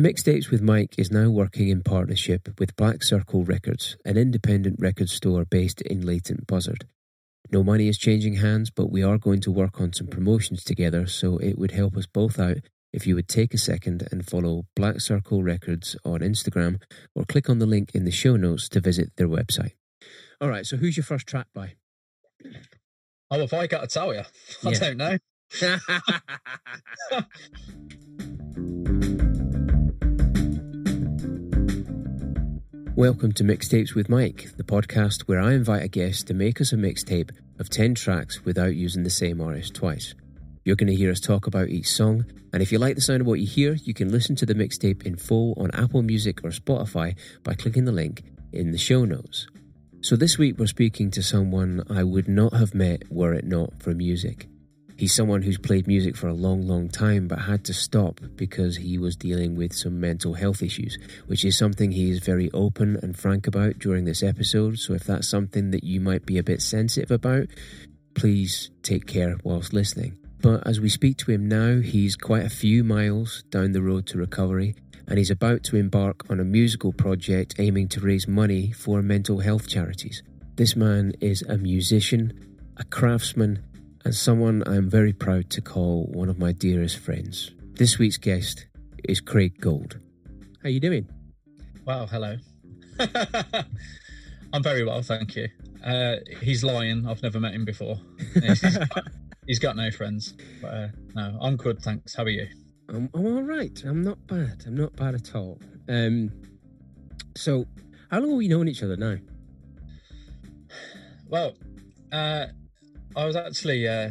Mixtapes with Mike is now working in partnership with Black Circle Records, an independent record store based in Leighton Buzzard. No money is changing hands, but we are going to work on some promotions together, so it would help us both out if you would take a second and follow Black Circle Records on Instagram or click on the link in the show notes to visit their website. All right, so who's your first track by? Oh, if I got to tell you, I Yeah. don't know. Welcome to Mixtapes with Mike, the podcast where I invite a guest to make us a mixtape of 10 tracks without using the same artist twice. You're going to hear us talk about each song, and if you like the sound of what you hear, you can listen to the mixtape in full on Apple Music or Spotify by clicking the link in the show notes. So this week we're speaking to someone I would not have met were it not for music. He's someone who's played music for a long, long time but had to stop because he was dealing with some mental health issues, which is something he is very open and frank about during this episode. So if that's something that you might be a bit sensitive about, please take care whilst listening. But as we speak to him now, he's quite a few miles down the road to recovery and he's about to embark on a musical project aiming to raise money for mental health charities. This man is a musician, a craftsman, and someone I'm very proud to call one of my dearest friends. This week's guest is Craig Gold. How you doing? Wow, hello. I'm very well, thank you. Uh, he's lying. I've never met him before. He's got, he's got no friends. But, uh, no, I'm good, thanks. How are you? I'm, I'm all right. I'm not bad. I'm not bad at all. Um, so, how long have we known each other now? Well, uh, I was actually uh,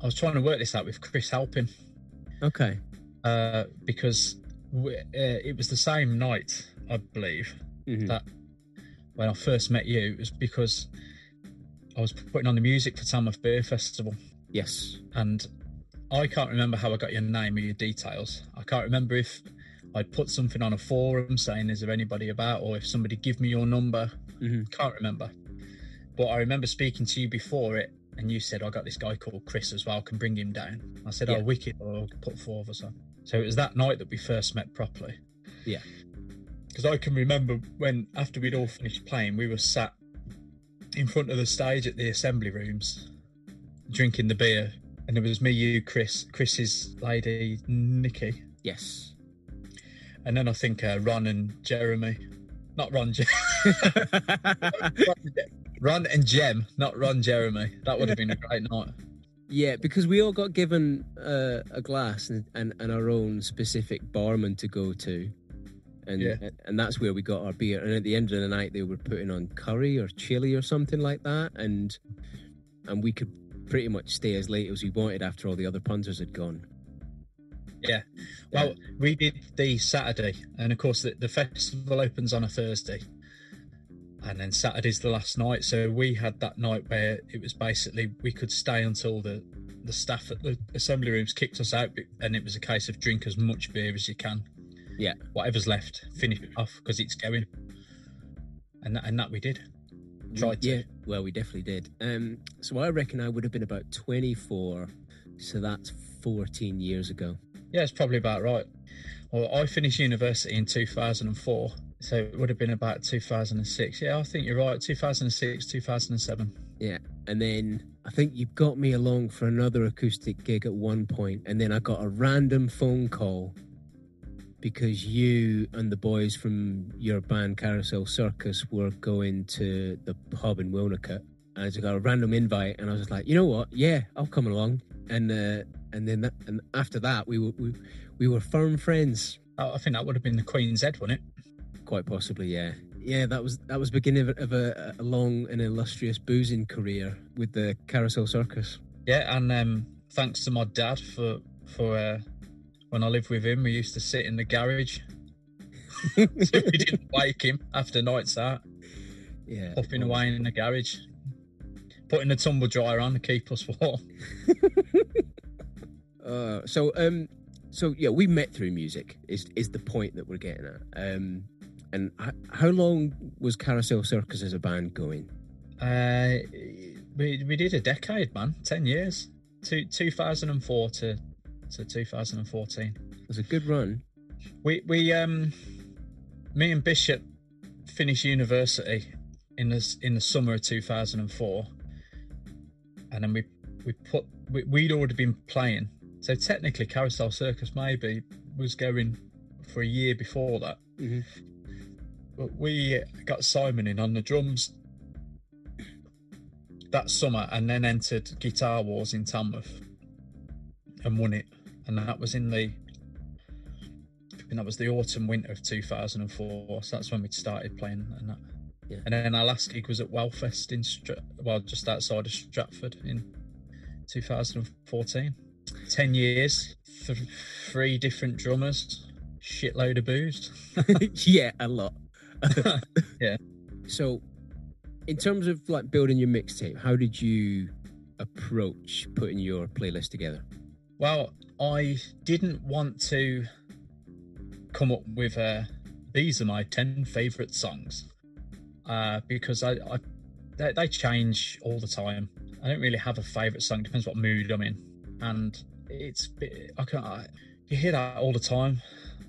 I was trying to work this out with Chris helping Okay. uh, because we, uh, it was the same night, I believe, Mhm. that when I first met you. It was because I was putting on the music for Tamworth Beer Festival. Yes. and I can't remember how I got your name or your details. I can't remember if I'd put something on a forum saying, "Is there anybody about?" or if somebody give me your number. Mhm. Can't remember, but I remember speaking to you before it, and you said, "I got this guy called Chris as well. Can bring him down." I said, Yeah. "Oh, wicked!" Or I'll put four of us on. So it was that night that we first met properly. Yeah. Because I can remember when after we'd all finished playing, we were sat in front of the stage at the assembly rooms, drinking the beer, and it was me, you, Chris, Chris's lady, Nikki, Yes. and then I think uh, Ron and Jeremy, not Ron, Je- Ron and Jem, not Ron Jeremy. That would have been a great night. yeah, because we all got given uh, a glass and, and, and our own specific barman to go to. And, Yeah. and that's where we got our beer. And at the end of the night, they were putting on curry or chili or something like that. And and we could pretty much stay as late as we wanted after all the other punters had gone. Yeah. Well, we did the Saturday, and of course, the, the festival opens on a Thursday, and then Saturday's the last night. So we had that night where it was basically we could stay until the the staff at the assembly rooms kicked us out, and it was a case of drink as much beer as you can. Yeah. Whatever's left, finish it off because it's going. And that, and that we did. Tried to. Yeah, well, we definitely did. Um, so I reckon I would have been about 24. So that's 14 years ago. Yeah, it's probably about right. Well, I finished university in 2004, so it would have been about 2006. Yeah, I think you're right. 2006, 2007. Yeah. And then I think you got me along for another acoustic gig at one point, and then I got a random phone call because you and the boys from your band Carousel Circus were going to the pub in Wilnecote. And I just got a random invite, and I was just like, you know what? Yeah, I'll come along. And uh, and then that, and after that, we were we, we were firm friends. Oh, I think that would have been the Queen's Head, wouldn't it? Quite possibly, yeah. Yeah, that was that was beginning of, of a, a long and illustrious boozing career with the Carousel Circus. Yeah, and um, thanks to my dad for for uh, when I lived with him, we used to sit in the garage. so we didn't wake him after nights out, Yeah, puffing away in the garage, putting the tumble dryer on to keep us warm. Uh, so um, so yeah, we met through music. Is is the point that we're getting at? Um, and how long was Carousel Circus as a band going? Uh, we we did a decade, man, ten years, two, 2004 to to 2014. It was a good run. We we um, me and Bishop finished university in the in the summer of 2004, and then we we put we, we'd already been playing. So technically, Carousel Circus maybe was going for a year before that. Mhm. But we got Simon in on the drums that summer, and then entered Guitar Wars in Tamworth and won it. And that was in the and that was the autumn winter of 2004. So that's when we started playing and that. Yeah. And then our last gig was at Wellfest in Stra- well, just outside of Stratford in 2014. Ten years, th- three different drummers, shitload of booze. yeah, a lot. Yeah. So, in terms of like building your mixtape, how did you approach putting your playlist together? Well, I didn't want to come up with uh, these are my ten favorite songs uh, because I, I they, they change all the time. I don't really have a favorite song. Depends what mood I'm in, and it's I can't. I, you hear that all the time.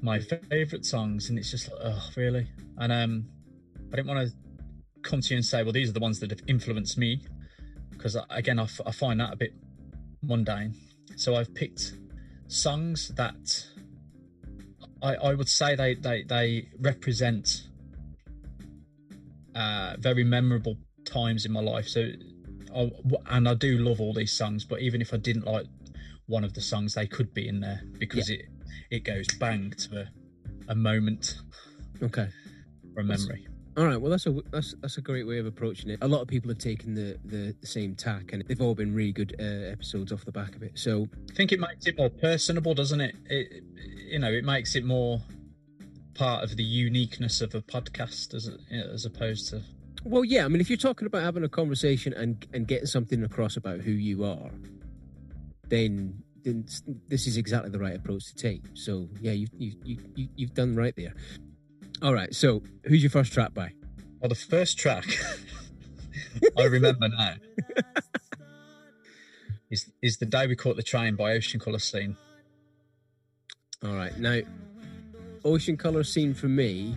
My favorite songs, and it's just like, oh, really? And um, I didn't want to come to you and say, well, these are the ones that have influenced me, because again, I, f- I find that a bit mundane. So I've picked songs that I, I would say they, they, they represent uh, very memorable times in my life. So, I, and I do love all these songs, but even if I didn't like one of the songs, they could be in there because it it goes bang to a, a moment Okay. or a memory. All right. Well, that's a that's that's a great way of approaching it. A lot of people have taken the the, the same tack, and they've all been really good uh, episodes off the back of it. So, I think it makes it more personable, doesn't it? It you know it makes it more part of the uniqueness of a podcast as as opposed to well, yeah. I mean, if you're talking about having a conversation and and getting something across about who you are, then then this is exactly the right approach to take. So, yeah, you you you you- you've done right there. All right. So, who's your first track by? Well, the first track I remember now is is the day we caught the train by Ocean Colour Scene. All right. Now, Ocean Colour Scene for me,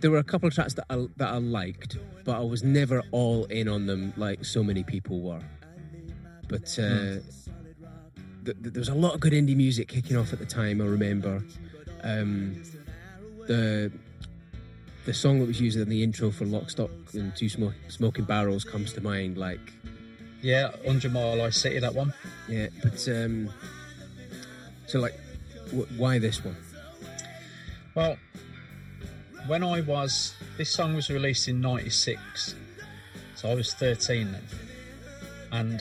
there were a couple of tracks that I, that I liked, but I was never all in on them like so many people were. But uh, th- th- there was a lot of good indie music kicking off at the time. I remember um, the the song that was used in the intro for Lock, Stock, and Two Smoke, Smoking Barrels comes to mind. Like, Yeah, 100 Mile High City, that one. yeah, but um, so like, w- why this one? Well, when I was, this song was released in '96, so I was 13 then, and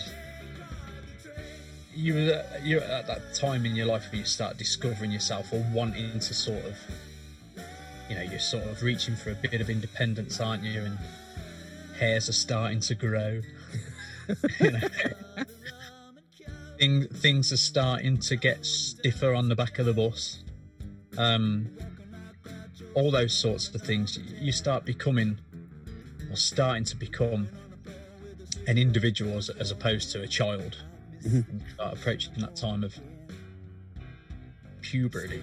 you were you at that time in your life where you start discovering yourself or wanting to sort of, you know, you're sort of reaching for a bit of independence, aren't you? And hairs are starting to grow. you know. Thing, things are starting to get stiffer on the back of the bus. Um, all those sorts of things, you start becoming or starting to become an individual as, as opposed to a child. You start approaching that time of puberty.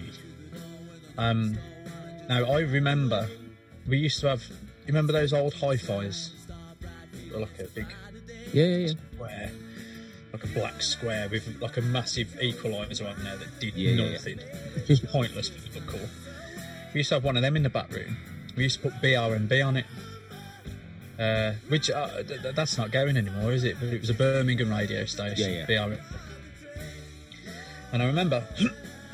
Um, now, I remember we used to have, you remember those old hi fis? Like a big Yeah, yeah, yeah. square, like a black square with like a massive equalizer on there that did Yeah, yeah, yeah. nothing. Just pointless, but it looked cool. We used to have one of them in the back room. We used to put BRMB on it, uh, which uh, th- th- that's not going anymore, is it? But it was a Birmingham radio station. Yeah, yeah. BRM. And I remember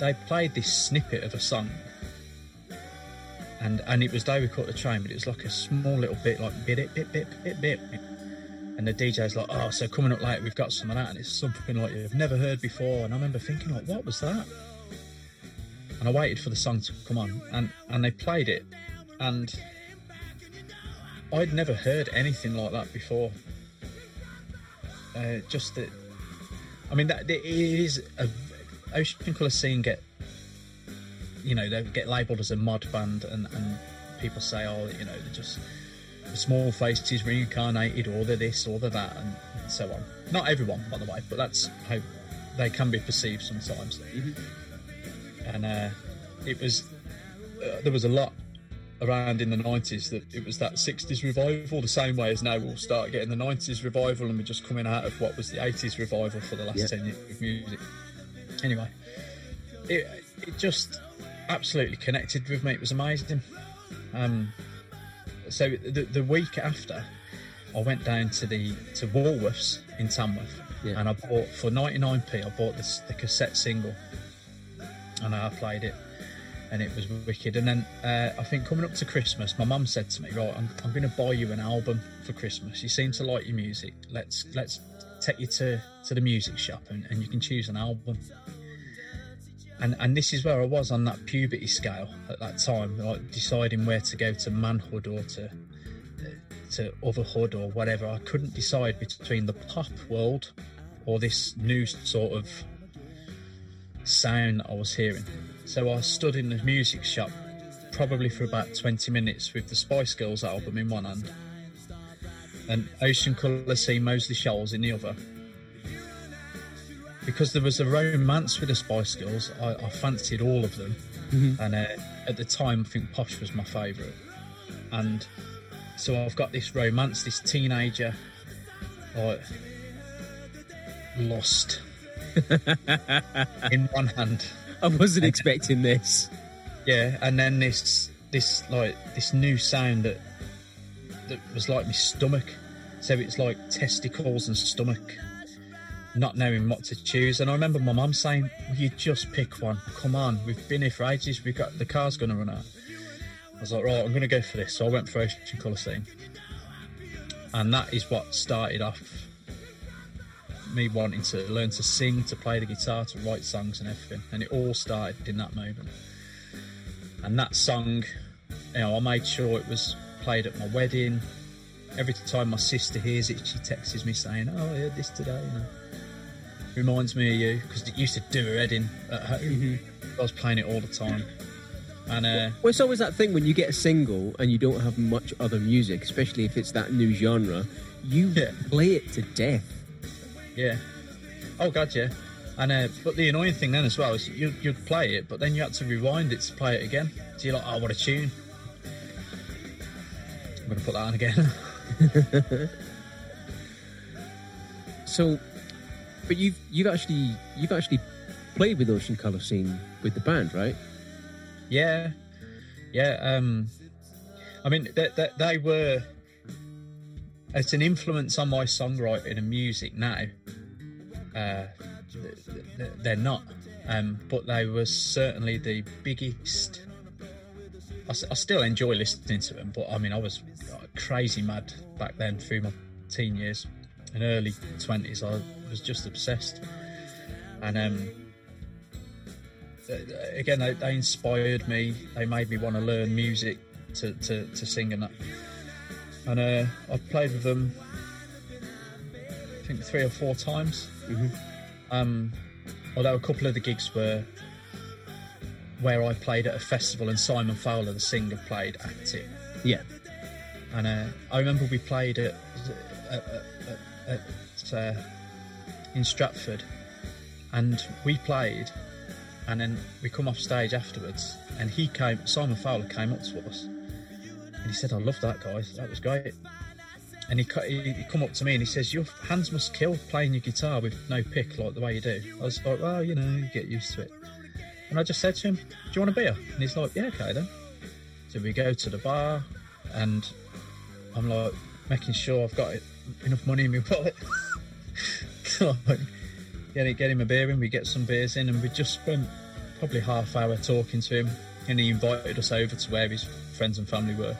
they played this snippet of a song. And, and it was Day We Caught the Train, but it was like a small little bit, like bit, it, bit, bit, bit, bit. And the DJ's like, oh, so coming up later, we've got some of that, and it's something like you've never heard before. And I remember thinking, like, what was that? And I waited for the song to come on, and and they played it, and I'd never heard anything like that before. Uh, just that, I mean, that it is a Ocean Colour Scene get, you know, they get labelled as a mod band, and and people say, oh, you know, they're just small faces reincarnated, or they're this, or they're that, and so on. Not everyone, by the way, but that's how they can be perceived sometimes. and uh, it was uh, there was a lot around in the 90s that it was that 60s revival the same way as now we'll start getting the 90s revival and we're just coming out of what was the 80s revival for the last Yeah. 10 years of music anyway it, it just absolutely connected with me it was amazing um, so the, the week after I went down to the to Woolworths in Tamworth Yeah. and I bought for 99p I bought this, the cassette single and I played it and it was wicked. And then uh, I think coming up to Christmas, my mum said to me, "Right, I'm, I'm going to buy you an album for Christmas. You seem to like your music. Let's let's take you to, to the music shop and, and you can choose an album." And and this is where I was on that puberty scale at that time, like deciding where to go to manhood or to to otherhood or whatever. I couldn't decide between the pop world or this new sort of sound I was hearing. So I stood in the music shop probably for about 20 minutes with the Spice Girls album in one hand and Ocean Colour Sea Moseley Shoals in the other. Because there was a romance with the Spice Girls, I, I fancied all of them. And uh, at the time, I think Posh was my favourite. And so I've got this romance, this teenager, like, lost in one hand. I wasn't expecting this. Yeah, and then this this like this new sound that that was like my stomach. So it's like testicles and stomach, not knowing what to choose. And I remember my mum saying, Will you just pick one? Come on, we've been here for ages, we've got the car's gonna run out. I was like, right, I'm gonna go for this. So I went for Ocean Scene. And that is what started off me wanting to learn to sing, to play the guitar, to write songs and everything. And it all started in that moment. And that song, you know, I made sure it was played at my wedding. Every time my sister hears it, she texts me saying, "Oh, I heard this today." You know, reminds me of you because it used to do her head in at home. I was playing it all the time, and uh, Well, it's always that thing when you get a single and you don't have much other music, especially if it's that new genre, you Yeah. play it to death. Yeah, oh god, yeah. And uh, but the annoying thing then as well is you, you'd play it, but then you had to rewind it to play it again. So you're like, "Oh, what a tune!" I'm gonna put that on again. So, but you've you've actually you've actually played with Ocean Colour Scene with the band, right? Yeah, yeah. Um, I mean, they, they, they were. It's an influence on my songwriting and music now. Uh, th- th- they're not, um, but they were certainly the biggest. I still enjoy listening to them, but I mean, I was crazy mad back then through my teen years and early twenties. I was just obsessed, and um, again, they, they inspired me. They made me want to learn music to, to, to sing and that. And uh, I've played with them, I think three or four times. Um, although a couple of the gigs were where I played at a festival and Simon Fowler, the singer, played at it. Yeah. And uh, I remember we played at, at, at, at uh, in Stratford, and we played, and then we come off stage afterwards, and he came. Simon Fowler came up to us, and he said, "I love that guys. That was great." And he, he he come up to me and he says, "Your hands must kill playing your guitar with no pick like the way you do." I was like, "Well, you know, you get used to it." And I just said to him, "Do you want a beer?" And he's like, "Yeah, okay then." So we go to the bar, and I'm like making sure I've got enough money in my wallet. so like, get, it, get him a beer in, we get some beers in, and we just spent probably half hour talking to him. And he invited us over to where his friends and family were.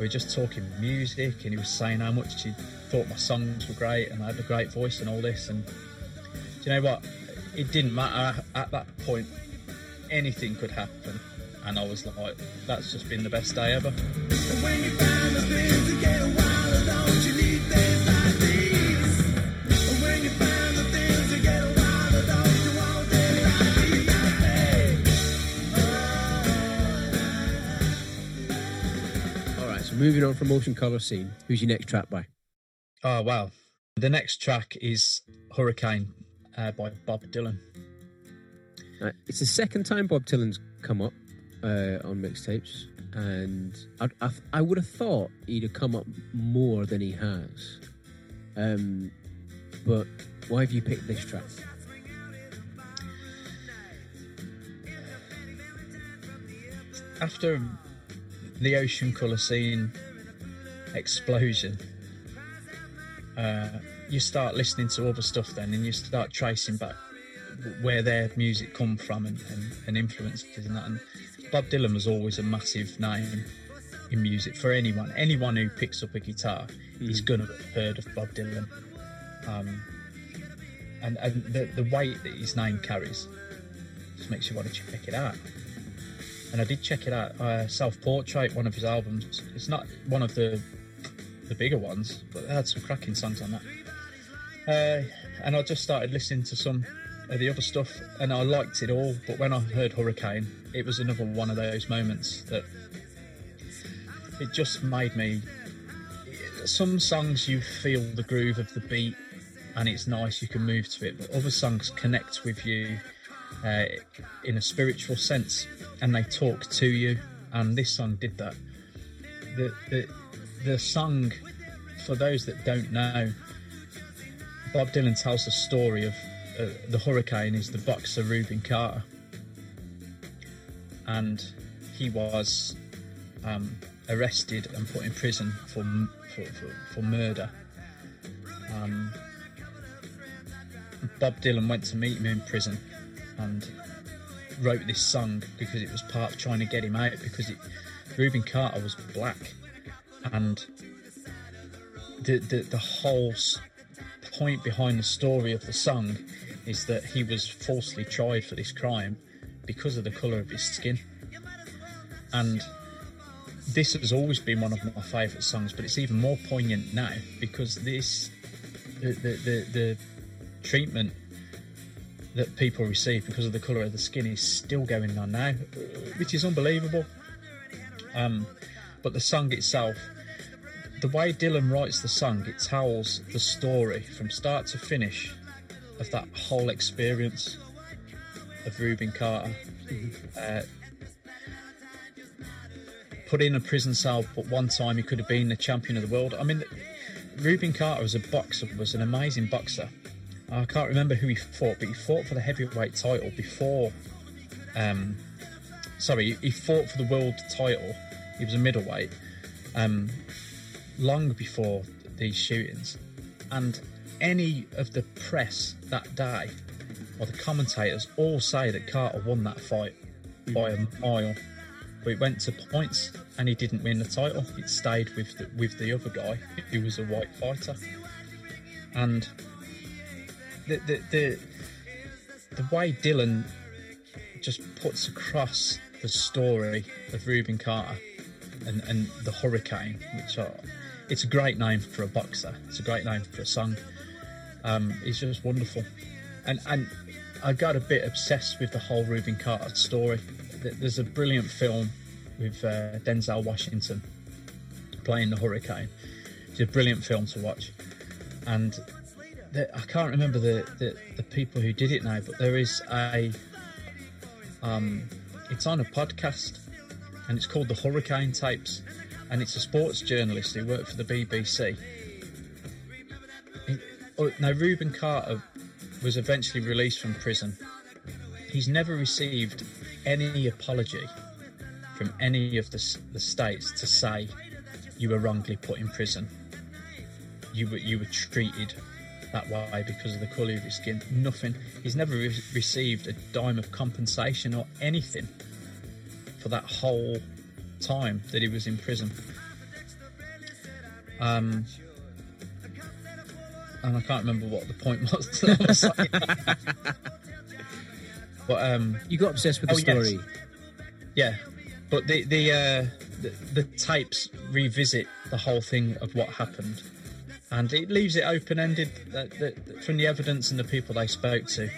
We were just talking music, and he was saying how much he thought my songs were great, and I had a great voice and all this. And do you know what? It didn't matter at that point. Anything could happen, and I was like, "That's just been the best day ever." Moving on from Ocean Colour Scene, who's your next track by? Oh wow! The next track is "Hurricane" uh, by Bob Dylan. Uh, it's the second time Bob Dylan's come up uh, on mixtapes, and I, I, I would have thought he'd have come up more than he has. Um, but why have you picked this track? After the Ocean Colour Scene explosion, uh, you start listening to other stuff then, and you start tracing back where their music come from and, and, and influences and that. And Bob Dylan was always a massive name in music for anyone. Anyone who picks up a guitar is gonna have heard of Bob Dylan. Um, and and the, the weight that his name carries just makes you want to check it out. And I did check it out. Uh, Self Portrait, one of his albums. It's not one of the the bigger ones, but it had some cracking songs on that. Uh, and I just started listening to some of the other stuff, and I liked it all. But when I heard Hurricane, it was another one of those moments that it just made me. Some songs you feel the groove of the beat, and it's nice. You can move to it, but other songs connect with you uh, in a spiritual sense, and they talk to you. And this song did that. The the the song, for those that don't know, Bob Dylan tells the story of uh, the hurricane is the boxer Rubin Carter, and he was um, arrested and put in prison for for, for, for murder. Um, Bob Dylan went to meet him in prison and wrote this song because it was part of trying to get him out because it, Rubin Carter was black. And the, the the whole point behind the story of the song is that he was falsely tried for this crime because of the colour of his skin. And this has always been one of my favourite songs but it's even more poignant now because this the the, the, the treatment that people receive because of the colour of the skin is still going on now which is unbelievable um, but the song itself the way Dylan writes the song, it tells the story from start to finish of that whole experience of Rubin Carter. Uh, put in a prison cell, but one time he could have been the champion of the world. I mean, Rubin Carter as a boxer was an amazing boxer. I can't remember who he fought, but he fought for the heavyweight title before. Um, sorry, he fought for the world title. He was a middleweight. Um, long before these shootings, and any of the press that day or the commentators all say that Carter won that fight by a mile. But it went to points, and he didn't win the title. It stayed with the, with the other guy, who was a white fighter. And the the the, the way Dylan just puts across the story of Rubin Carter and, and the Hurricane, which are it's a great name for a boxer. It's a great name for a song. Um, it's just wonderful, and and I got a bit obsessed with the whole Rubin Carter story. There's a brilliant film with uh, Denzel Washington playing the Hurricane. It's a brilliant film to watch, and the, I can't remember the, the the people who did it now, but there is a um, it's on a podcast, and it's called the Hurricane Tapes and it's a sports journalist who worked for the BBC. Oh, now, Rubin Carter was eventually released from prison. He's never received any apology from any of the, the states to say you were wrongly put in prison. You were you were treated that way because of the colour of his skin. Nothing. He's never re- received a dime of compensation or anything for that whole time that he was in prison. Um, and I can't remember what the point was. was but um, You got obsessed with the Oh, yes. story. yeah, but the the, uh, the the tapes revisit the whole thing of what happened, and it leaves it open ended. That, that from the evidence and the people they spoke to,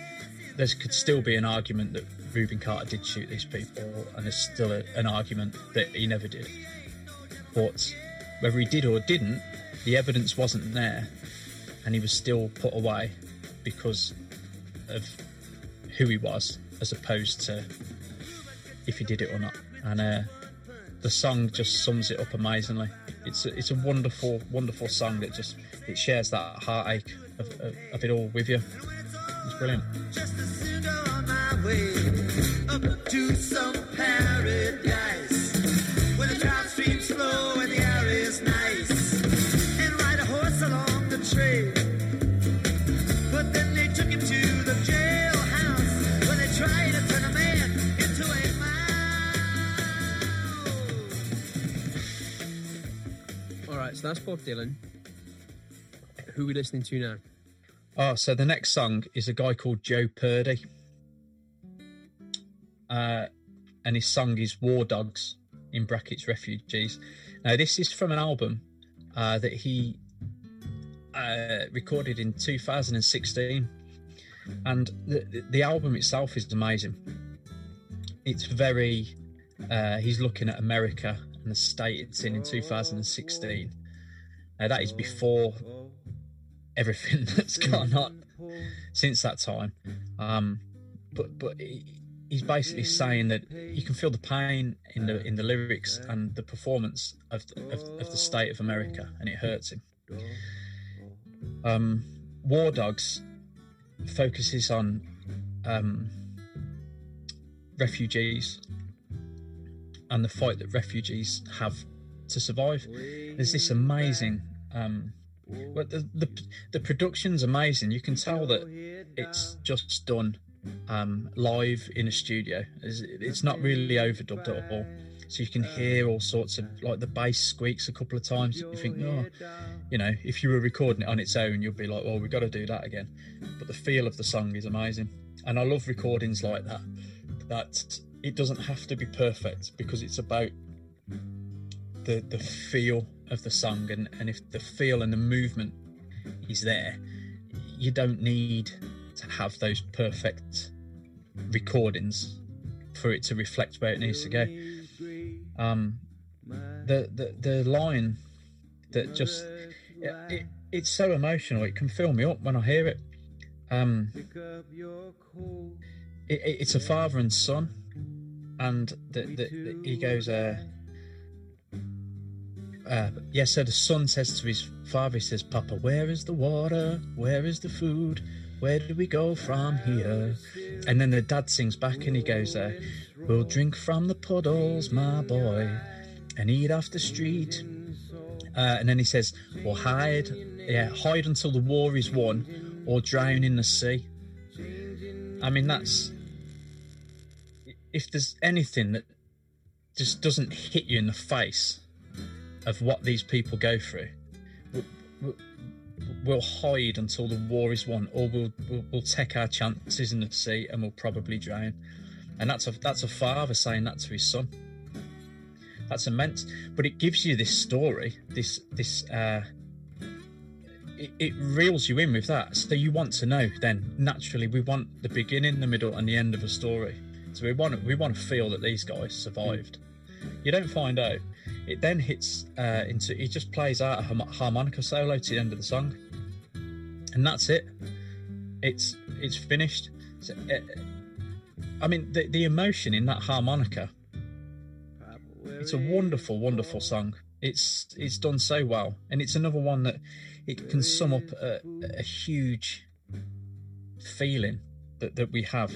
there could still be an argument that Rubin Carter did shoot these people, and there's still a, an argument that he never did. But whether he did or didn't, the evidence wasn't there, and he was still put away because of who he was as opposed to if he did it or not. And uh, the song just sums it up amazingly. It's a, it's a wonderful, wonderful song that just it shares that heartache of, of, of it all with you. It's brilliant. Just a cinder on my way up to some paradise where the streams flow and the air is nice and ride a horse along the trail. Right, so that's Bob Dylan. Who are we listening to now? Oh, so the next song is a guy called Joe Purdy. Uh, and his song is War Dogs, in brackets, Refugees. Now, this is from an album uh, that he uh, recorded in 2016. And the, the- album itself is amazing. It's very, uh, he's looking at America and the state it's in in 2016. Now, that is before everything that's gone on since that time. Um, but but he's basically saying that you can feel the pain in the in the lyrics and the performance of the, of, of the state of America, and it hurts him. Um, War Dogs focuses on um, refugees and the fight that refugees have to survive. There's this amazing. Um, but the, the the production's amazing. You can tell that it's just done um, live in a studio. It's, it's not really overdubbed at all, so you can hear all sorts of like the bass squeaks a couple of times. You think, oh, you know, if you were recording it on its own, you'd be like, well, we've got to do that again. But the feel of the song is amazing, and I love recordings like that. That it doesn't have to be perfect because it's about the the feel of the song and, and if the feel and the movement is there you don't need to have those perfect recordings for it to reflect where it needs to go. Um the the, the line that just it, it, it's so emotional it can fill me up when i hear it. Um it, it- it's a father and son and the, the, the, he goes uh uh, yeah, so the son says to his father, he says, Papa, where is the water? Where is the food? Where do we go from here? And then the dad sings back and he goes, uh, We'll drink from the puddles, my boy, and eat off the street. Uh, and then he says, We'll hide, yeah, hide until the war is won, or drown in the sea. I mean, that's. If there's anything that just doesn't hit you in the face, of what these people go through. We'll, hide until the war is won, or we'll, we'll we'll take our chances in the sea and we'll probably drown. And that's a that's a father saying that to his son. That's immense, but it gives you this story, this this. Uh, it, it reels you in with that, so you want to know. Then naturally, we want the beginning, the middle, and the end of a story. So we want we want to feel that these guys survived. You don't find out. It then hits uh, into. He just plays out a harmonica solo to the end of the song, and that's it. It's it's finished. Uh, I mean, the the emotion in that harmonica. It's a wonderful, wonderful song. It's it's done so well, and it's another one that it can sum up a, a huge feeling that, that we have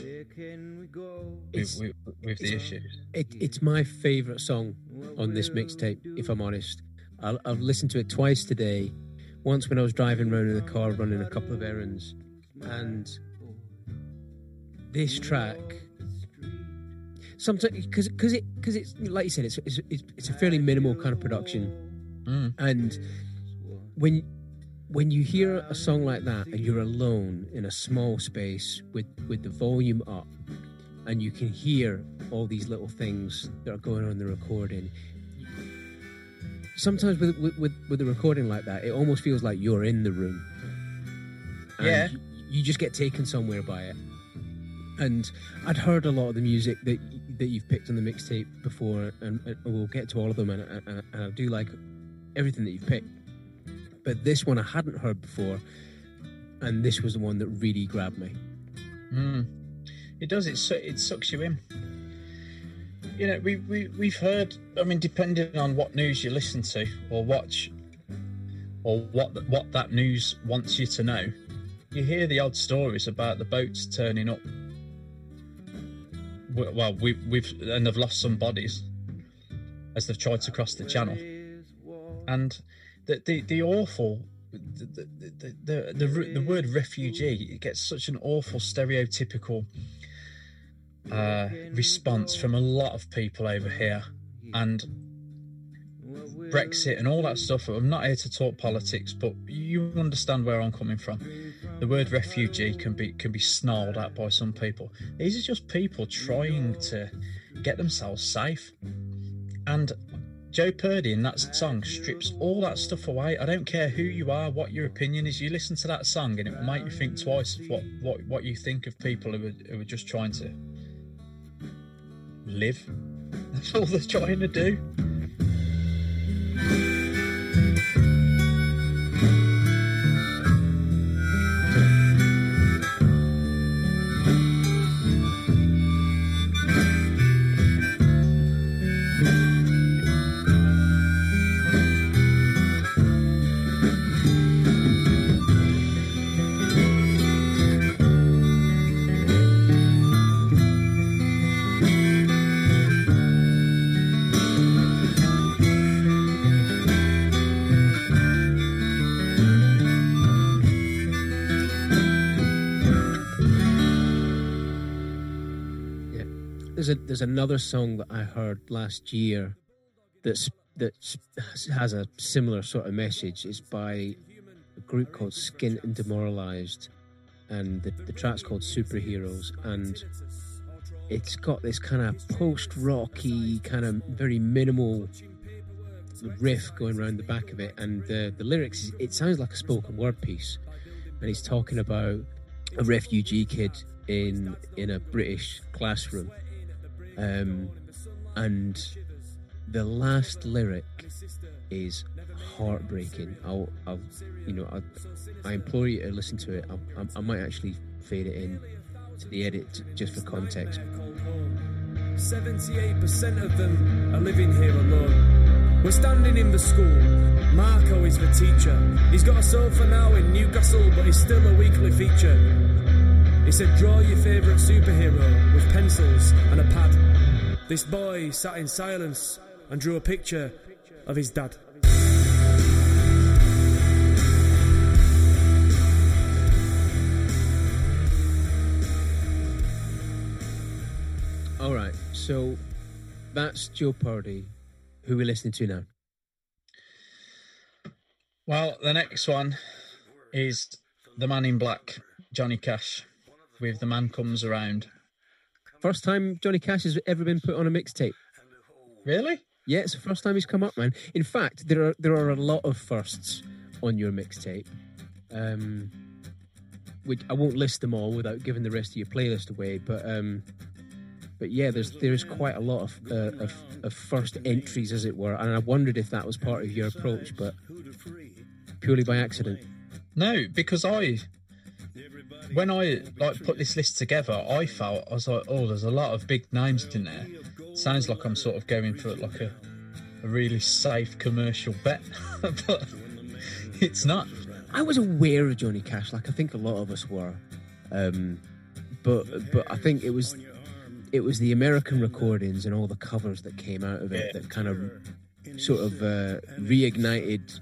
with, with, with the issues. It, it's my favourite song on this mixtape, if I'm honest. I'll, I've listened to it twice today. Once when I was driving around in the car running a couple of errands. And this track, sometimes, because because it, cause it's, like you said, it's, it's, it's, it's a fairly minimal kind of production. Mm. And when when you hear a song like that and you're alone in a small space with with the volume up and you can hear all these little things that are going on in the recording sometimes with with with, a recording like that it almost feels like you're in the room and Yeah. you, you just get taken somewhere by it and I'd heard a lot of the music that that you've picked on the mixtape before, and, and we'll get to all of them. And, and, and I do like everything that you've picked, but this one I hadn't heard before, and this was the one that really grabbed me. Mm. It does. It su- it sucks you in. You know, we we we've heard. I mean, depending on what news you listen to or watch, or what what that news wants you to know, you hear the odd stories about the boats turning up. Well, we, we've and they've lost some bodies as they've tried to cross the channel, and the the, the awful. The the, the, the, the the the word refugee it gets such an awful stereotypical uh, response from a lot of people over here, and Brexit and all that stuff. I'm not here to talk politics, but you understand where I'm coming from. The word refugee can be can be snarled at by some people. These are just people trying to get themselves safe. And Joe Purdy in that song strips all that stuff away. I don't care who you are, what your opinion is. You listen to that song, and it will make you think twice of what what, what you think of people who are, who are just trying to live. That's all they're trying to do. Another song that I heard last year that's that has a similar sort of message. It's by a group called Skin and Demoralized, and the, the track's called Superheroes, and it's got this kind of post rocky, kind of very minimal riff going around the back of it, and the the lyrics it sounds like a spoken word piece, and he's talking about a refugee kid in in a British classroom, um, and the last lyric is heartbreaking. I'll, I'll you know, I, I implore you to listen to it. I, I, I might actually fade it in to the edit just for context. 78% of them are living here alone. We're standing in the school. Marco is the teacher. He's got a sofa now in Newcastle, but he's still a weekly feature. He said, Draw your favourite superhero with pencils and a pad. This boy sat in silence and drew a picture of his dad. All right, so that's Joe Purdy, who we're listening to now. Well, the next one is the man in black, Johnny Cash, with The Man Comes Around. First time Johnny Cash has ever been put on a mixtape. Really? Yeah, it's the first time he's come up, man. In fact, there are there are a lot of firsts on your mixtape. Um, which I won't list them all without giving the rest of your playlist away, but um, but yeah, there's there's quite a lot of, uh, of of first entries, as it were, and I wondered if that was part of your approach, but purely by accident. No, because I, when I like put this list together, I felt I was like, oh, there's a lot of big names in there. Sounds like I'm sort of going for like a, a really safe commercial bet, but it's not. I was aware of Johnny Cash, like I think a lot of us were, um, but but I think it was it was the American recordings and all the covers that came out of it that kind of sort of uh, reignited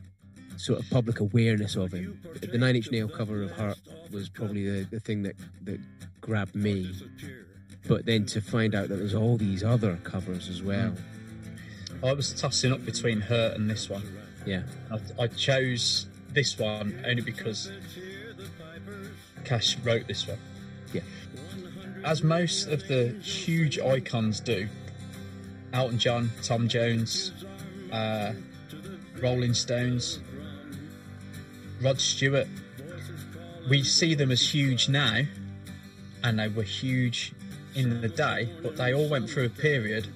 sort of public awareness of him. The Nine Inch Nail cover of Hurt was probably the, the thing that that grabbed me, but then to find out that there's all these other covers as well. I was tossing up between her and this one. Yeah, I, I chose this one only because Cash wrote this one. yeah, As most of the huge icons do, Elton John, Tom Jones, uh, Rolling Stones, Rod Stewart, we see them as huge now, and they were huge in the day, but they all went through a period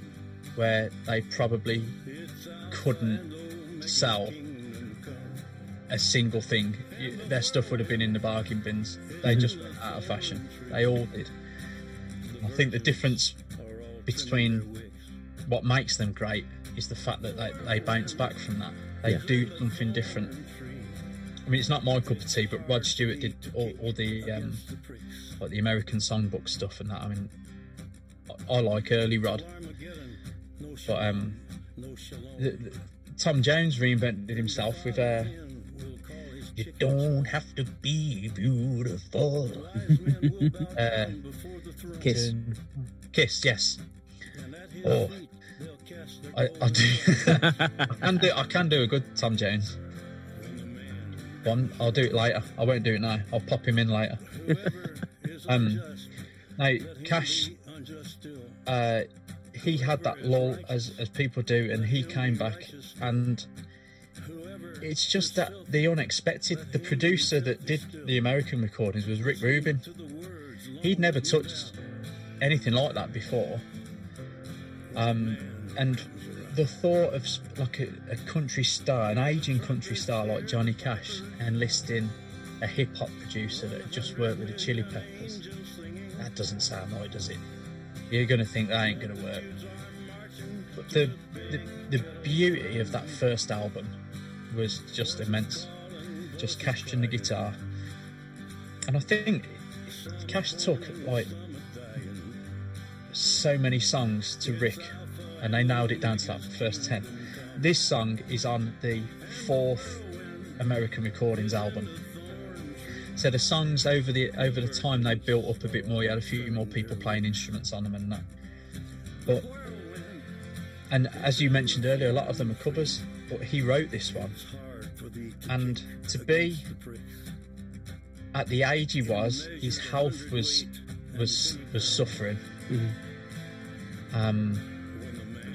where they probably couldn't sell a single thing. Their stuff would have been in the bargain bins. They mm-hmm. just went out of fashion. They all did. I think the difference between what makes them great is the fact that they, they bounce back from that. They Yeah. do something different. I mean, it's not my cup of tea, but Rod Stewart did all, all the um, like the American songbook stuff and that. I mean, I, I like early Rod, but um, the, the, Tom Jones reinvented himself with uh, "You don't have to be beautiful." uh, Kiss. Kiss, yes. Oh, I, I do. I can do. I can do a good Tom Jones. One, I'll do it later. I won't do it now. I'll pop him in later. um, now Cash, uh, he had that lull as as people do, and he came back, and it's just that the unexpected. The producer that did the American recordings was Rick Rubin. He'd never touched anything like that before. Um, and the thought of like a, a country star, an aging country star like Johnny Cash, enlisting a hip hop producer that just worked with the Chili Peppers, that doesn't sound right, does it? You're going to think that ain't going to work. But the, the the beauty of that first album was just immense. Just Cash and the guitar, and I think Cash took like so many songs to Rick, and they nailed it down to that first ten. This song is on the fourth American Recordings album. So the songs over the over the time they built up a bit more. You had a few more people playing instruments on them and that. But and as you mentioned earlier, a lot of them are covers. But he wrote this one, and to be at the age he was, his health was was was suffering. Um,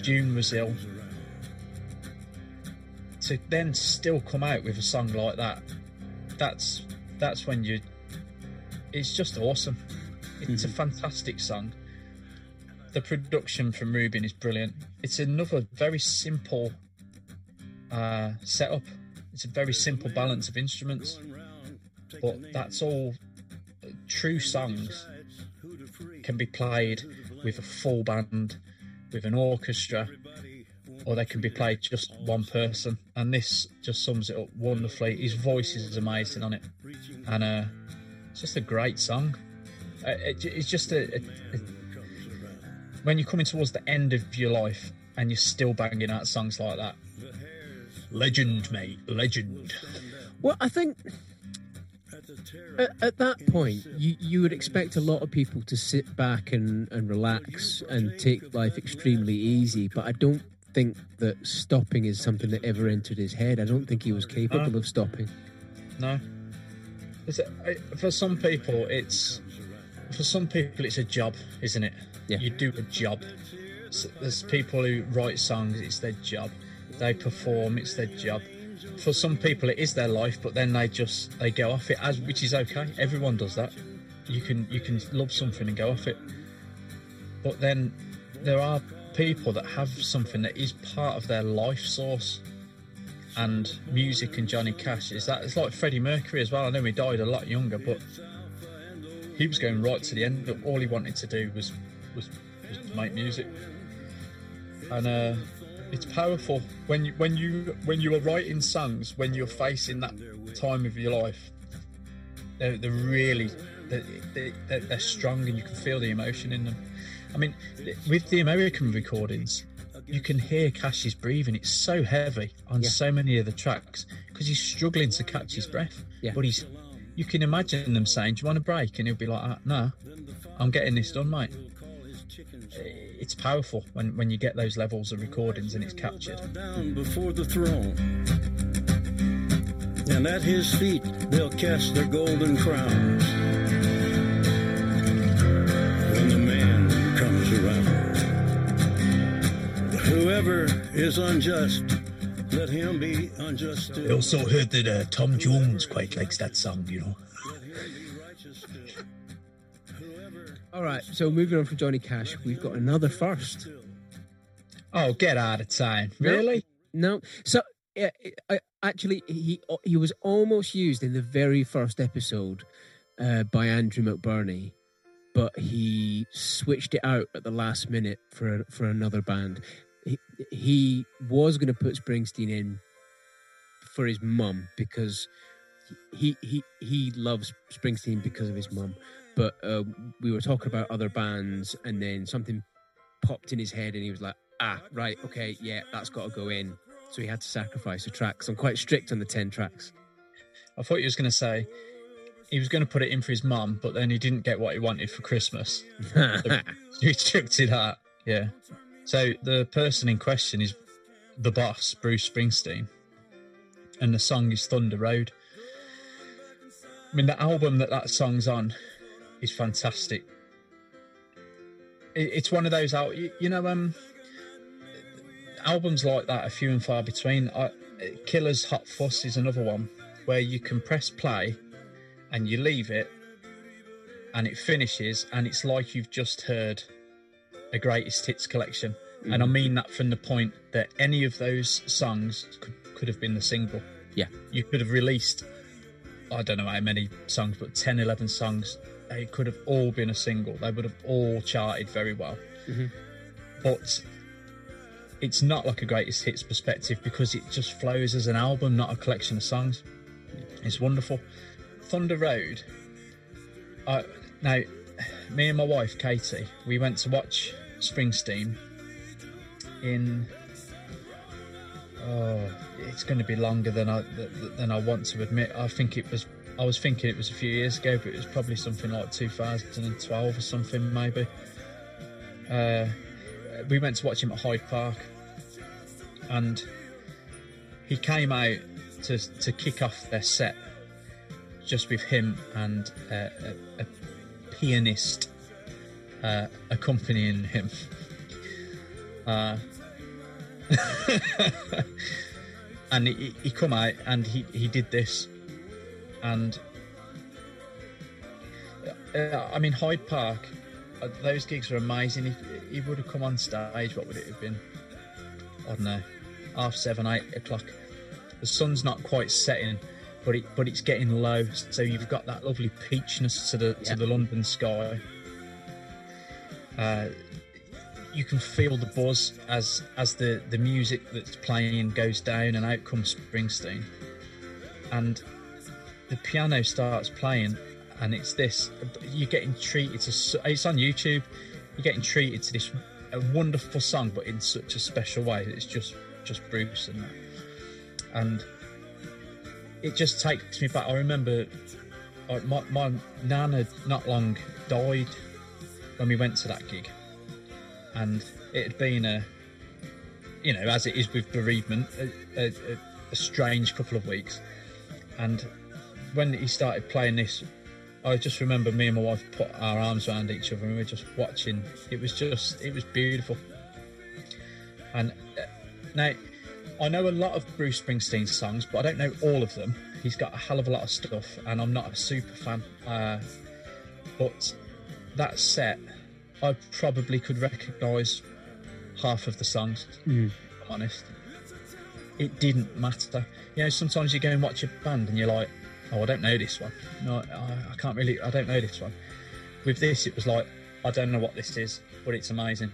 June was ill. To then still come out with a song like that, that's that's when you. It's just awesome. It's a fantastic song. The production from Rubin is brilliant. It's another very simple uh, setup. It's a very simple balance of instruments, but that's all true songs can be played with a full band, with an orchestra, or they can be played just one person. And this just sums it up wonderfully. His voice is amazing on it, and uh, it's just a great song. Uh, it, it's just a, a, a when you're coming towards the end of your life and you're still banging out songs like that. Legend, mate, legend. Well, I think at, at that point, you, you would expect a lot of people to sit back and, and relax and take life extremely easy, but I don't think that stopping is something that ever entered his head. I don't think he was capable of stopping. No. Is it, for some people, it's for some people it's a job, isn't it? Yeah. You do a job. There's people who write songs; it's their job. They perform; it's their job. For some people, it is their life, but then they just they go off it, as which is okay. Everyone does that. You can you can love something and go off it, but then there are people that have something that is part of their life source and music and Johnny Cash is that it's like Freddie Mercury as well. I know he died a lot younger, but he was going right to the end. But all he wanted to do was was, was make music, and uh, it's powerful when you when you when you are writing songs when you're facing that time of your life. They're, they're really they're, they're, they're strong, and you can feel the emotion in them. I mean, with the American recordings, you can hear Cash's breathing. It's so heavy on Yeah. so many of the tracks because he's struggling to catch his breath. Yeah. But he's, you can imagine them saying, "Do you want a break?" And he'll be like, ah, "No, I'm getting this done, mate." It's powerful when when you get those levels of recordings and it's captured. down before the throne. And at his feet they'll cast their golden crowns. When the man comes around. Whoever is unjust, let him be unjust I also heard that uh, Tom Jones quite likes that song, you know. All right, so moving on from Johnny Cash, we've got another first. Oh, get out of time! No. Really? No, so uh, uh, actually, he he was almost used in the very first episode uh, by Andrew McBurney, but he switched it out at the last minute for for another band. He, he was going to put Springsteen in for his mum because he he he loves Springsteen because of his mum. But uh, we were talking about other bands, and then something popped in his head, and he was like, "Ah, right, okay, yeah, that's got to go in." So he had to sacrifice a track. So I'm quite strict on the ten tracks. I thought you was going to say he was going to put it in for his mum, but then he didn't get what he wanted for Christmas. So he it out. Yeah. So the person in question is the boss, Bruce Springsteen, and the song is Thunder Road. I mean, the album that that song's on is fantastic. It, it's one of those out, you, you know, um, albums like that are few and far between. I, Killer's Hot Fuss is another one where you can press play and you leave it and it finishes and it's like you've just heard a greatest hits collection. And I mean that from the point that any of those songs could, could have been the single. Yeah. You could have released, I don't know how many songs, but 10, 11 songs. They could have all been a single. They would have all charted very well. But it's not like a greatest hits perspective because it just flows as an album, not a collection of songs. It's wonderful. Thunder Road. Uh, now, me and my wife Katie, we went to watch Springsteen in. Oh, it's going to be longer than I th- th- than I want to admit. I think it was. I was thinking it was a few years ago, but it was probably something like 2012 or something, maybe. Uh, we went to watch him at Hyde Park, and he came out to to kick off their set just with him and uh, a, a pianist uh, accompanying him. Uh, and he, he come out and he, he did this and uh, I mean Hyde Park uh, those gigs were amazing. If he would have come on stage what would it have been? I don't know half seven eight o'clock. The sun's not quite setting but it but it's getting low so you've got that lovely peachness to the Yeah. to the London sky. Uh, you can feel the buzz as as the the music that's playing goes down and out comes Springsteen. And the piano starts playing and it's this you're getting treated to it's on YouTube you're getting treated to this a wonderful song but in such a special way it's just just Bruce and that. And it just takes me back. I remember my, my nan had not long died when we went to that gig. And it had been a you know as it is with bereavement a, a, a strange couple of weeks. And when he started playing this i just remember me and my wife put our arms around each other and we were just watching it was just it was beautiful and uh, now i know a lot of bruce springsteen songs but i don't know all of them he's got a hell of a lot of stuff and i'm not a super fan uh, but that set I probably could recognise half of the songs. Mm. I'm honest, it didn't matter. You know, sometimes you go and watch a band and you're like, "Oh, I don't know this one. No, I, I can't really. I don't know this one." With this, it was like, "I don't know what this is, but it's amazing."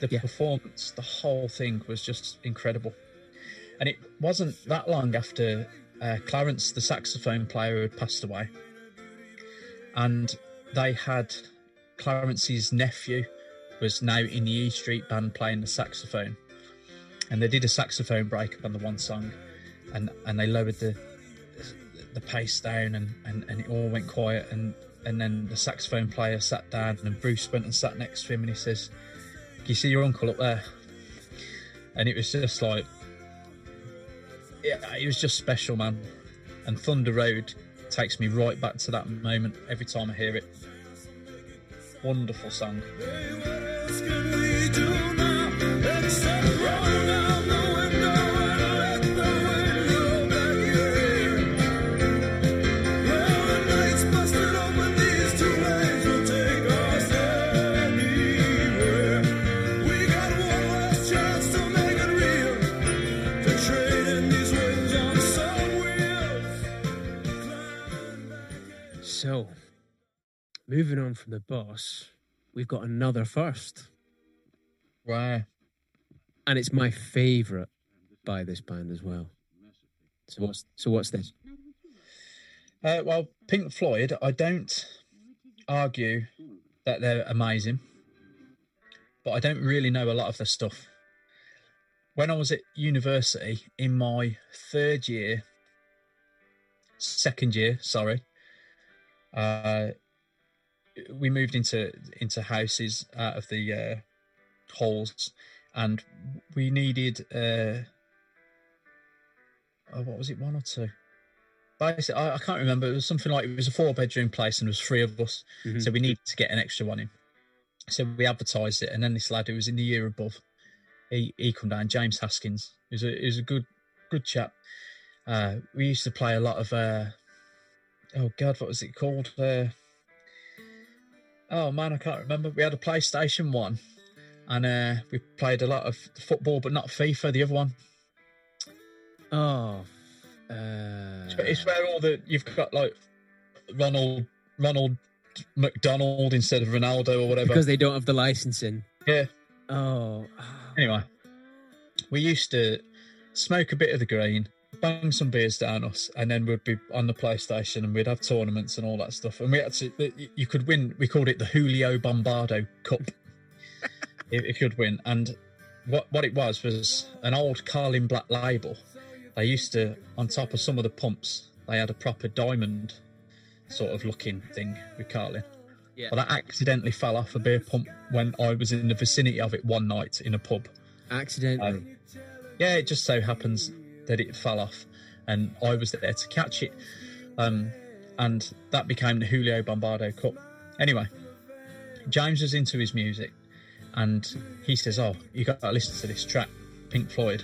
The Yeah. performance, the whole thing was just incredible, and it wasn't that long after uh, Clarence, the saxophone player, had passed away, and they had Clarence's nephew was now in the E Street band playing the saxophone, and they did a saxophone break on the one song, and and they lowered the the pace down, and and, and it all went quiet, and and then the saxophone player sat down, and Bruce went and sat next to him, and he says, "Do you see your uncle up there?" And it was just like, yeah, it was just special, man. And Thunder Road takes me right back to that moment every time I hear it. Wonderful song. Moving on from the boss, we've got another first, Wow. and it's my favourite by this band as well. So what's so what's this? Uh, well, Pink Floyd, I don't argue that they're amazing, but I don't really know a lot of their stuff. When I was at university in my third year, second year, sorry, uh, we moved into into houses out of the uh, halls, and we needed uh, oh, what was it, one or two? Basically, I, I can't remember. It was something like it was a four bedroom place, and there was three of us, Mhm. so we needed to get an extra one in. So we advertised it, and then this lad who was in the year above, he he come down, James Haskins. He was a he was a good good chap. Uh, we used to play a lot of uh, oh god, what was it called? Uh, oh man, I can't remember. We had a PlayStation One, and uh, we played a lot of football, but not FIFA. The other one. Oh, uh, It's where all the you've got like Ronald Ronald McDonald instead of Ronaldo or whatever. because they don't have the licensing. yeah. Oh, Anyway, we used to smoke a bit of the green, bang some beers down us, and then we'd be on the PlayStation and we'd have tournaments and all that stuff. And we had to, you could win. We called it the Julio Bombardo Cup. if, if you'd win, and what what it was was an old Carling Black label. They used to, on top of some of the pumps, they had a proper diamond sort of looking thing with Carling. Yeah. But that accidentally fell off a beer pump when I was in the vicinity of it one night in a pub. accidentally. Um, Yeah, it just so happens that it fell off, and I was there to catch it, um, and that became the Julio Bombardo Cup. Anyway, James was into his music, and he says, "Oh, you got to listen to this track, Pink Floyd,"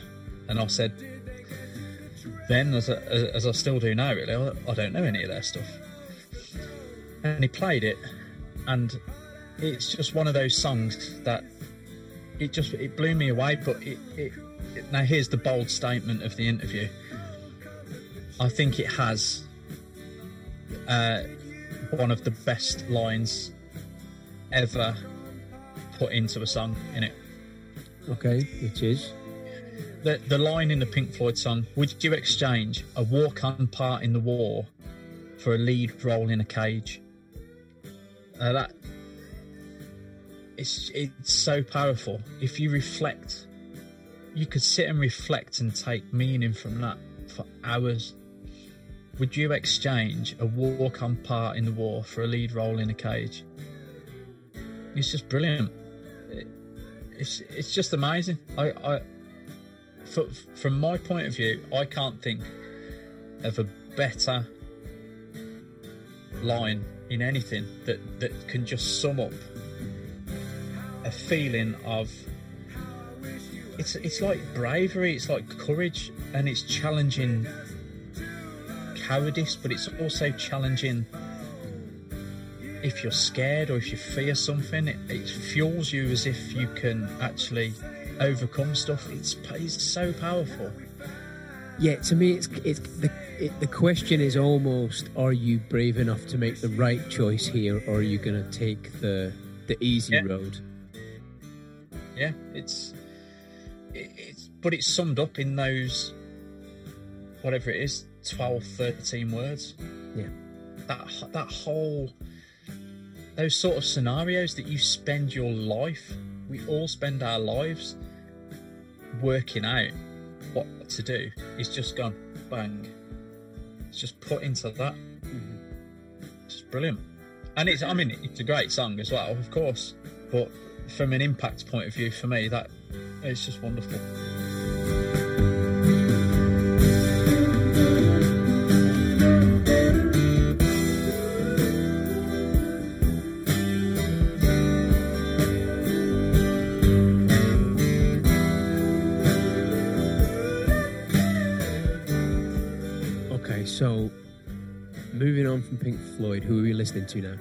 and I said, "Then, as I, as I still do now, really, I, don't know any of their stuff." And he played it, and it's just one of those songs that it just it blew me away. But it, it now here's the bold statement of the interview. I think it has uh, one of the best lines ever put into a song in it. Okay, which is The the line in the Pink Floyd song, "Would you exchange a walk-on part in the war for a lead role in a cage?" Uh, that it's it's so powerful. If you reflect, you could sit and reflect and take meaning from that for hours. Would you exchange a walk-on part in the war for a lead role in a cage? It's just brilliant. It's it's just amazing. I, I for, from my point of view, I can't think of a better line in anything that, that can just sum up a feeling of it's it's like bravery, it's like courage, and it's challenging cowardice, but it's also challenging if you're scared or if you fear something. It, it fuels you as if you can actually overcome stuff. It's it's so powerful. yeah. To me, it's it's the it, the question is almost: Are you brave enough to make the right choice here, or are you going to take the the easy Yeah. road? Yeah, it's it, it's but it's summed up in those whatever it is 12 13 words. Yeah. that that whole those sort of scenarios that you spend your life we all spend our lives working out what to do. It's just gone bang. It's just put into that. Mm-hmm. It's brilliant. And it's i mean it's a great song as well of course but from an impact point of view for me that it's just wonderful Okay, so moving on from Pink Floyd, who are we listening to now?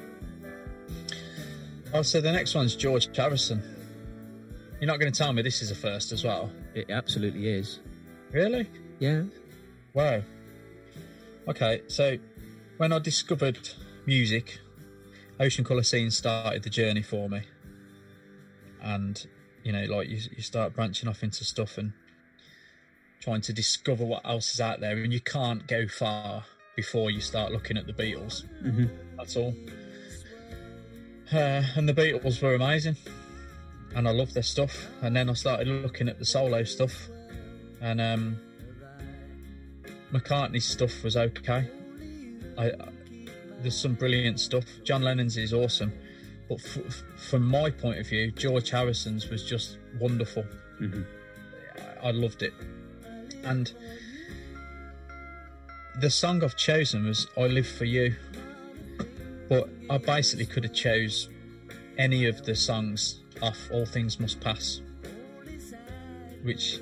oh so the next one's george harrison you're not going to tell me this is a first as well It absolutely is. really Yeah. Wow. Okay, so when I discovered music Ocean Colour Scene started the journey for me, and you know, like you, you start branching off into stuff and trying to discover what else is out there, and you can't go far before you start looking at the Beatles. Mm-hmm. That's all. Uh, and the Beatles were amazing, and I loved their stuff. And then I started looking at the solo stuff, and um, McCartney's stuff was okay. I, I, there's some brilliant stuff. John Lennon's is awesome, but f- f- from my point of view, George Harrison's was just wonderful. I, I loved it, and the song I've chosen was "I Live for You," but I basically could have chose any of the songs off "All Things Must Pass," which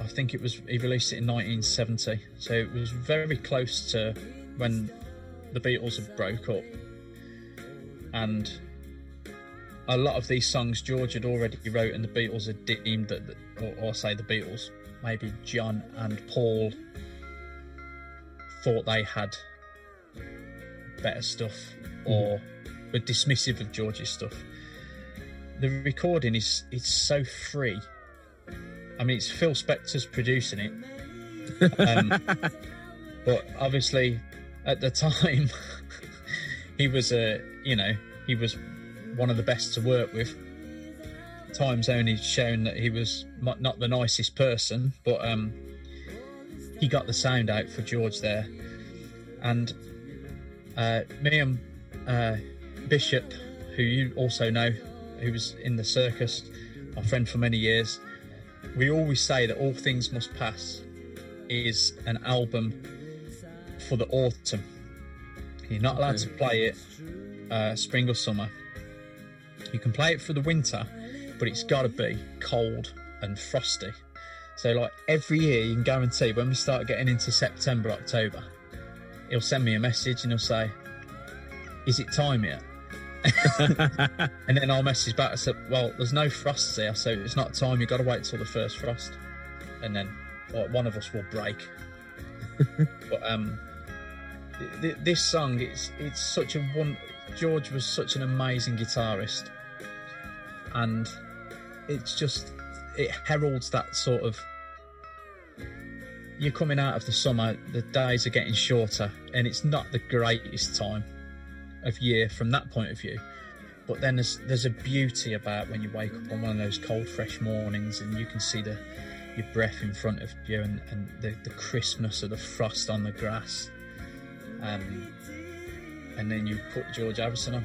I think it was he released it in 1970, so it was very close to when the Beatles had broke up, and a lot of these songs George had already wrote, and the Beatles had deemed that, or, or say the Beatles, maybe John and Paul thought they had better stuff or were dismissive of George's stuff. The recording is it's so free. I mean, it's Phil Spector's producing it, um, but obviously at the time he was a you know he was one of the best to work with. Time's only shown that he was not the nicest person, but um, he got the sound out for George there, and uh, me and uh, Bishop, who you also know, who was in the circus, my friend for many years, we always say that All Things Must Pass is an album for the autumn. You're not allowed to play it uh, spring or summer. You can play it for the winter, but it's got to be cold and frosty. So, like every year, you can guarantee when we start getting into September, October, he'll send me a message and he'll say, Is it time yet? and then I'll message back. I said, Well, there's no frost here, so it's not time. You've got to wait till the first frost. And then like, one of us will break. but um, th- th- this song, it's it's such a one. George was such an amazing guitarist, and it's just it heralds that sort of. You're coming out of the summer, the days are getting shorter, and it's not the greatest time of year from that point of view. But then there's there's a beauty about when you wake up on one of those cold, fresh mornings, and you can see the your breath in front of you, and, and the, the crispness of the frost on the grass. Um, and then you put George Harrison on,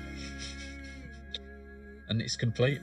and it's complete.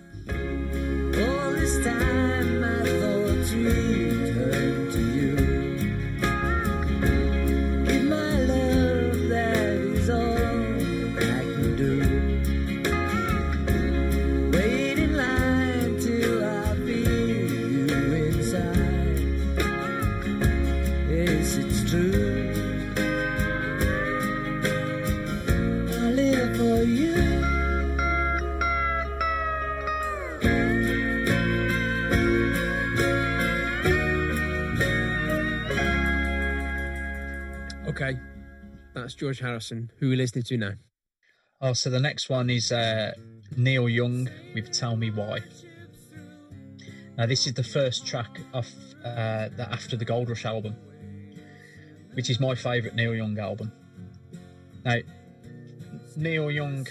George Harrison. Who are we listening to now? Oh, so the next one is uh, Neil Young with "Tell Me Why." Now, this is the first track of uh, the After the Gold Rush album, which is my favourite Neil Young album. Now, Neil Young,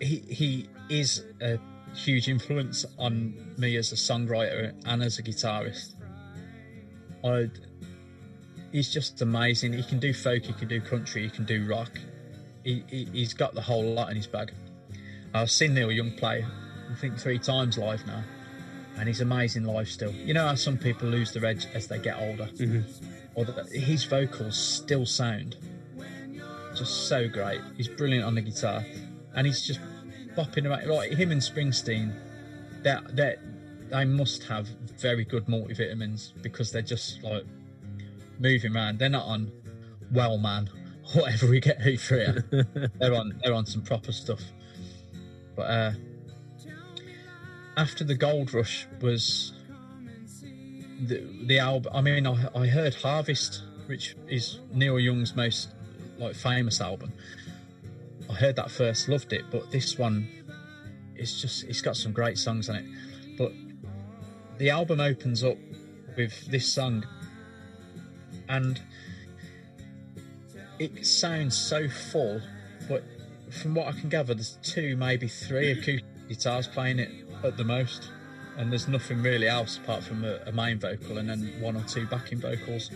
he he is a huge influence on me as a songwriter and as a guitarist. I, he's just amazing. He can do folk, he can do country, he can do rock. He, he he's got the whole lot in his bag. I've seen Neil Young play, I think three times live now, and he's amazing live still. You know how some people lose their edge as they get older, mm-hmm. or that his vocals still sound just so great. He's brilliant on the guitar, and he's just bopping around. Like him and Springsteen, that that they must have very good multivitamins because they're just like moving around. They're not on Wellman, whatever we get for here. they're on they're on some proper stuff. But uh after the gold rush was the the album I mean I, I heard Harvest, which is Neil Young's most like famous album. I heard that first, loved it, but this one, it's just it's got some great songs on it. But the album opens up with this song, and it sounds so full, but from what I can gather, there's two, maybe three acoustic guitars playing it at the most, and there's nothing really else apart from a, a main vocal and then one or two backing vocals.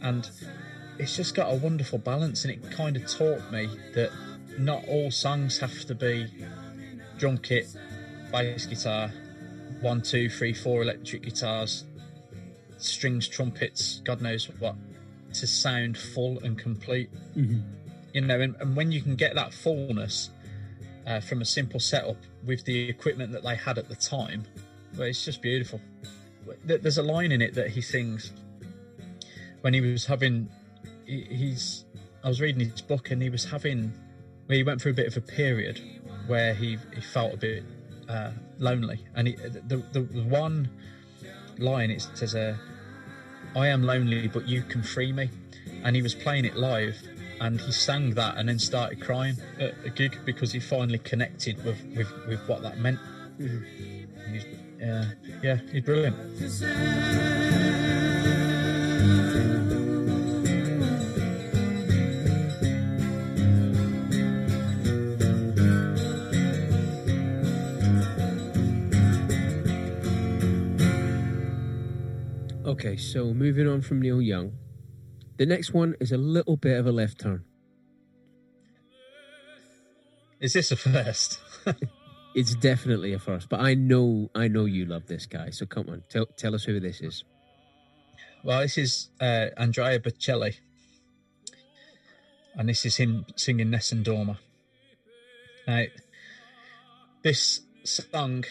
And it's just got a wonderful balance, and it kind of taught me that not all songs have to be drum kit, bass guitar, one, two, three, four electric guitars, strings, trumpets, God knows what, to sound full and complete. You know, and, and when you can get that fullness uh, from a simple setup with the equipment that they had at the time, well, it's just beautiful. There's a line in it that he sings when he was having. he- He's. I was reading his book and he was having. Well, he went through a bit of a period where he he felt a bit uh, lonely, and he, the, the the one line it says, uh, "I am lonely, but you can free me," and he was playing it live, and he sang that and then started crying at a gig because he finally connected with with, with what that meant. He's, uh, yeah, he's brilliant. Okay, so moving on from Neil Young. The next one is a little bit of a left turn. Is this a first? It's definitely a first, but I know I know you love this guy. So come on, tell tell us who this is. Well, this is uh, Andrea Bocelli, and this is him singing Nessun Dorma. Now, this song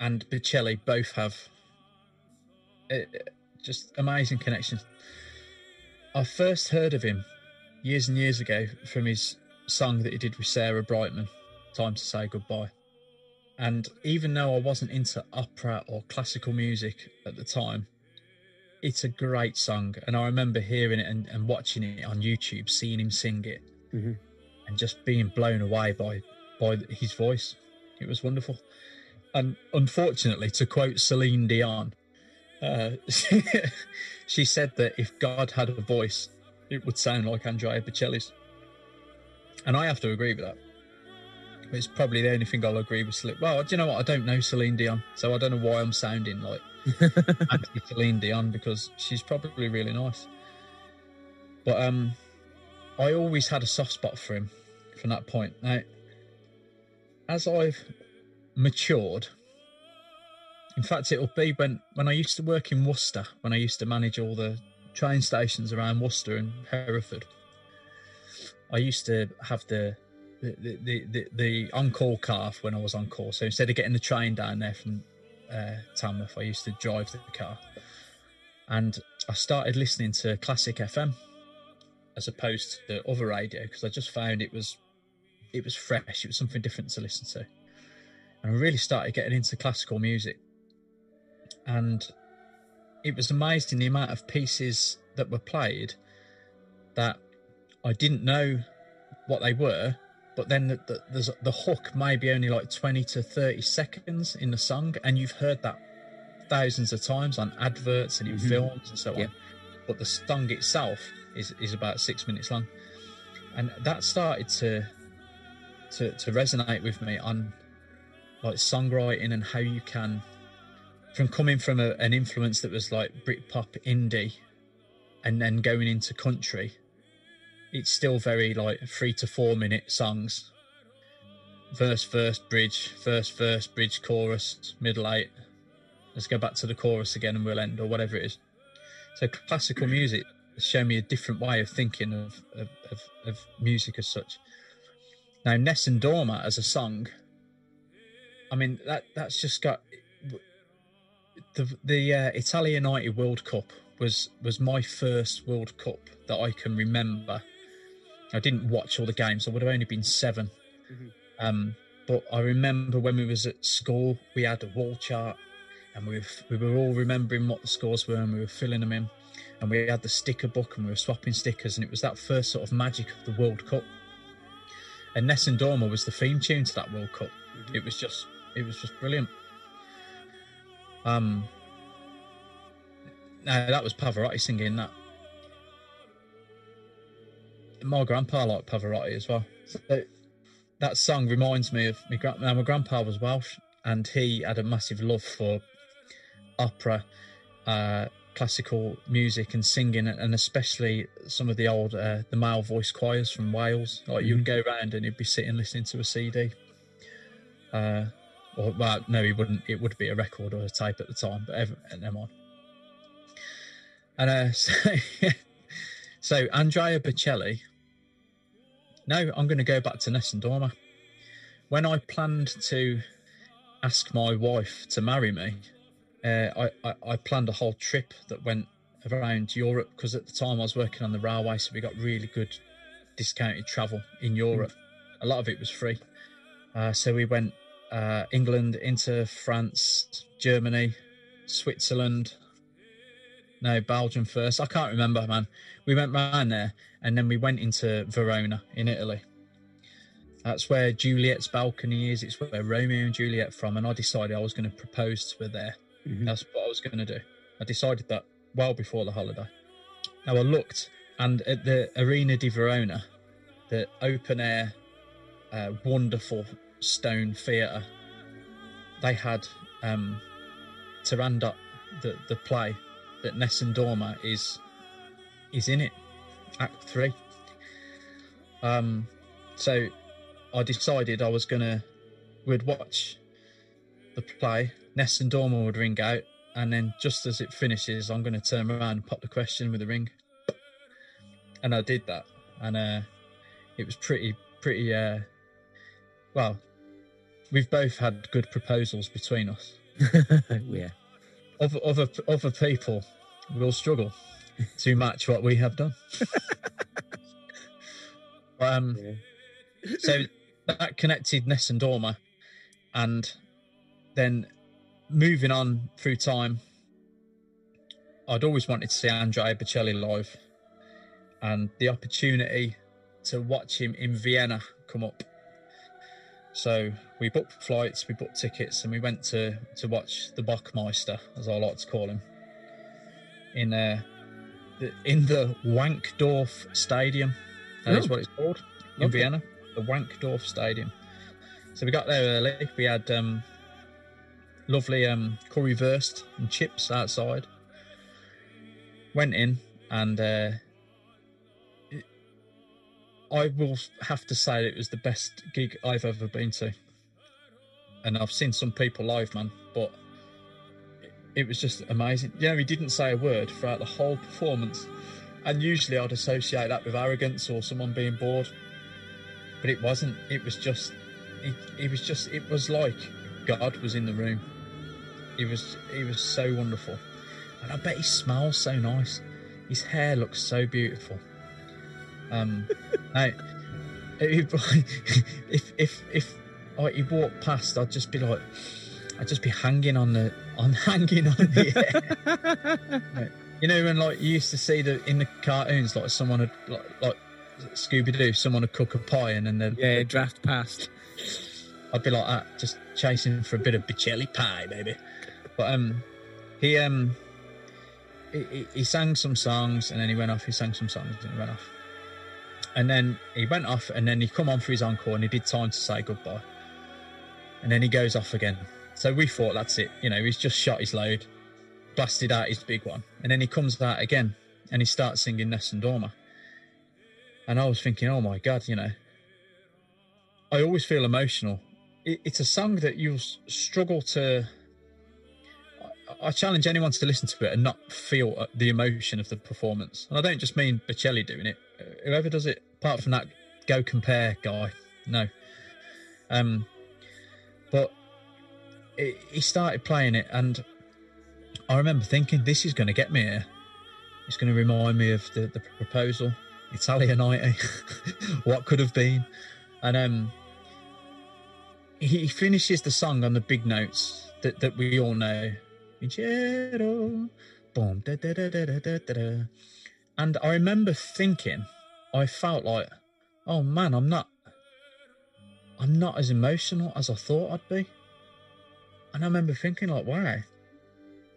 and Bocelli both have uh, just amazing connections. I first heard of him years and years ago from his song that he did with Sarah Brightman, "Time to Say Goodbye." And even though I wasn't into opera or classical music at the time, it's a great song and i remember hearing it and, and watching it on youtube seeing him sing it Mhm. and just being blown away by by his voice it was wonderful and unfortunately to quote celine dion uh, she said that if god had a voice it would sound like andrea bocelli's and i have to agree with that it's probably the only thing I'll agree with. Celine. Well, do you know what? I don't know Celine Dion, so I don't know why I'm sounding like Celine Dion because she's probably really nice. But um, I always had a soft spot for him from that point. Now, as I've matured, in fact, it'll be when when I used to work in Worcester, when I used to manage all the train stations around Worcester and Hereford. I used to have the the the, the, the on call car when I was on call. So instead of getting the train down there from uh, Tamworth, I used to drive the car. And I started listening to classic FM as opposed to the other radio because I just found it was it was fresh. It was something different to listen to. And I really started getting into classical music. And it was amazing the amount of pieces that were played that I didn't know what they were, but then the, the, there's the hook may be only like 20 to 30 seconds in the song, and you've heard that thousands of times on adverts and in mm-hmm. films and so on. But the song itself is, is about six minutes long. And that started to to to resonate with me on like songwriting and how you can from coming from a, an influence that was like Britpop indie and then going into country it's still very like three to four minute songs. Verse verse bridge verse verse bridge chorus middle eight. Let's go back to the chorus again and we'll end or whatever it is. So classical music has shown me a different way of thinking of of, of, of music as such. Now Nessun Dorma as a song I mean that that's just got the the uh, Italia 90 World Cup was was my first World Cup that I can remember. I didn't watch all the games. I would have only been 7 Um, but I remember when we was at school, we had a wall chart, and we were, we were all remembering what the scores were, and we were filling them in. And we had the sticker book, and we were swapping stickers, and it was that first sort of magic of the World Cup. and Nessun Dorma was the theme tune to that World Cup. It was just, it was just brilliant. Um, no, that was Pavarotti singing that. My grandpa liked Pavarotti as well. So that song reminds me of my, gra- now my grandpa was Welsh, and he had a massive love for opera, uh, classical music, and singing, and especially some of the old uh, the male voice choirs from Wales. Like you'd go around and he'd be sitting listening to a CD. Uh, or well, no, he wouldn't. It would be a record or a tape at the time, but ever, and never mind. And uh, so, so Andrea Bocelli. No, I'm going to go back to Nessun Dorma. When I planned to ask my wife to marry me, uh, I, I, I planned a whole trip that went around Europe because at the time I was working on the railway, so we got really good discounted travel in Europe. A lot of it was free. Uh, so we went uh, England into France, Germany, Switzerland. No, Belgium first. I can't remember, man. We went round there and then we went into Verona in Italy. That's where Juliet's balcony is. It's where Romeo and Juliet from. And I decided I was going to propose to her there. That's what I was going to do. I decided that well before the holiday. Now I looked, and at the Arena di Verona, the open air, uh, wonderful stone theatre, they had um, Turandot, the the play that Nessun Dorma is is in it, Act Three. Um, so I decided I was gonna would watch the play. Nessun Dorma would ring out, and then just as it finishes, I'm gonna turn around and pop the question with the ring. And I did that, and uh, it was pretty pretty. Uh, well, we've both had good proposals between us. yeah. Other other other people will struggle to match what we have done. um, so that connected Nessun Dorma, and then moving on through time, I'd always wanted to see Andrea Bocelli live, and the opportunity to watch him in Vienna come up. So we booked flights, we booked tickets, and we went to to watch the Bachmeister, as I like to call him, in uh, the, in the Wankdorf Stadium. That is Oh. what it's called in Lovely. Vienna, the Wankdorf Stadium. So we got there early. We had um, lovely um, currywurst and chips outside. Went in and uh, I will have to say it was the best gig I've ever been to. And I've seen some people live, man, but it- was just amazing. Know, he didn't say a word throughout the whole performance. And usually I'd associate that with arrogance or someone being bored. But it wasn't. It was just, it, it was just, it was like God was in the room. He was, he was so wonderful. And I bet he smells so nice. His hair looks so beautiful. Um, now, if if if, if like, he walked past, I'd just be like, I'd just be hanging on the I'm hanging on the air. you know when like you used to see the in the cartoons, like someone had like like Scooby Doo, someone would cook a pie and then they'd Yeah, draft past. I'd be like that, just chasing for a bit of Bocelli pie, baby. But um, he um, he, he, he sang some songs and then he went off. He sang some songs and he went off. And then he went off and then he come on for his encore and he did time to say goodbye. And then he goes off again. So we thought that's it. You know, he's just shot his load, blasted out his big one, and then he comes out again and he starts singing Nessun Dorma. And I was thinking, oh my god, you know, I always feel emotional. It, it's a song that you'll struggle to. I, challenge anyone to listen to it and not feel uh, the emotion of the performance. And I don't just mean Bocelli doing it. Whoever does it, apart from that go compare guy, no. Um, but it, he started playing it, and I remember thinking, this is going to get me here. It's going to remind me of the, the proposal, Italianite, what could have been. And um, he finishes the song on the big notes that, that we all know. Boom, And I remember thinking, I felt like, oh man, I'm not, I'm not as emotional as I thought I'd be. And I remember thinking, like, why?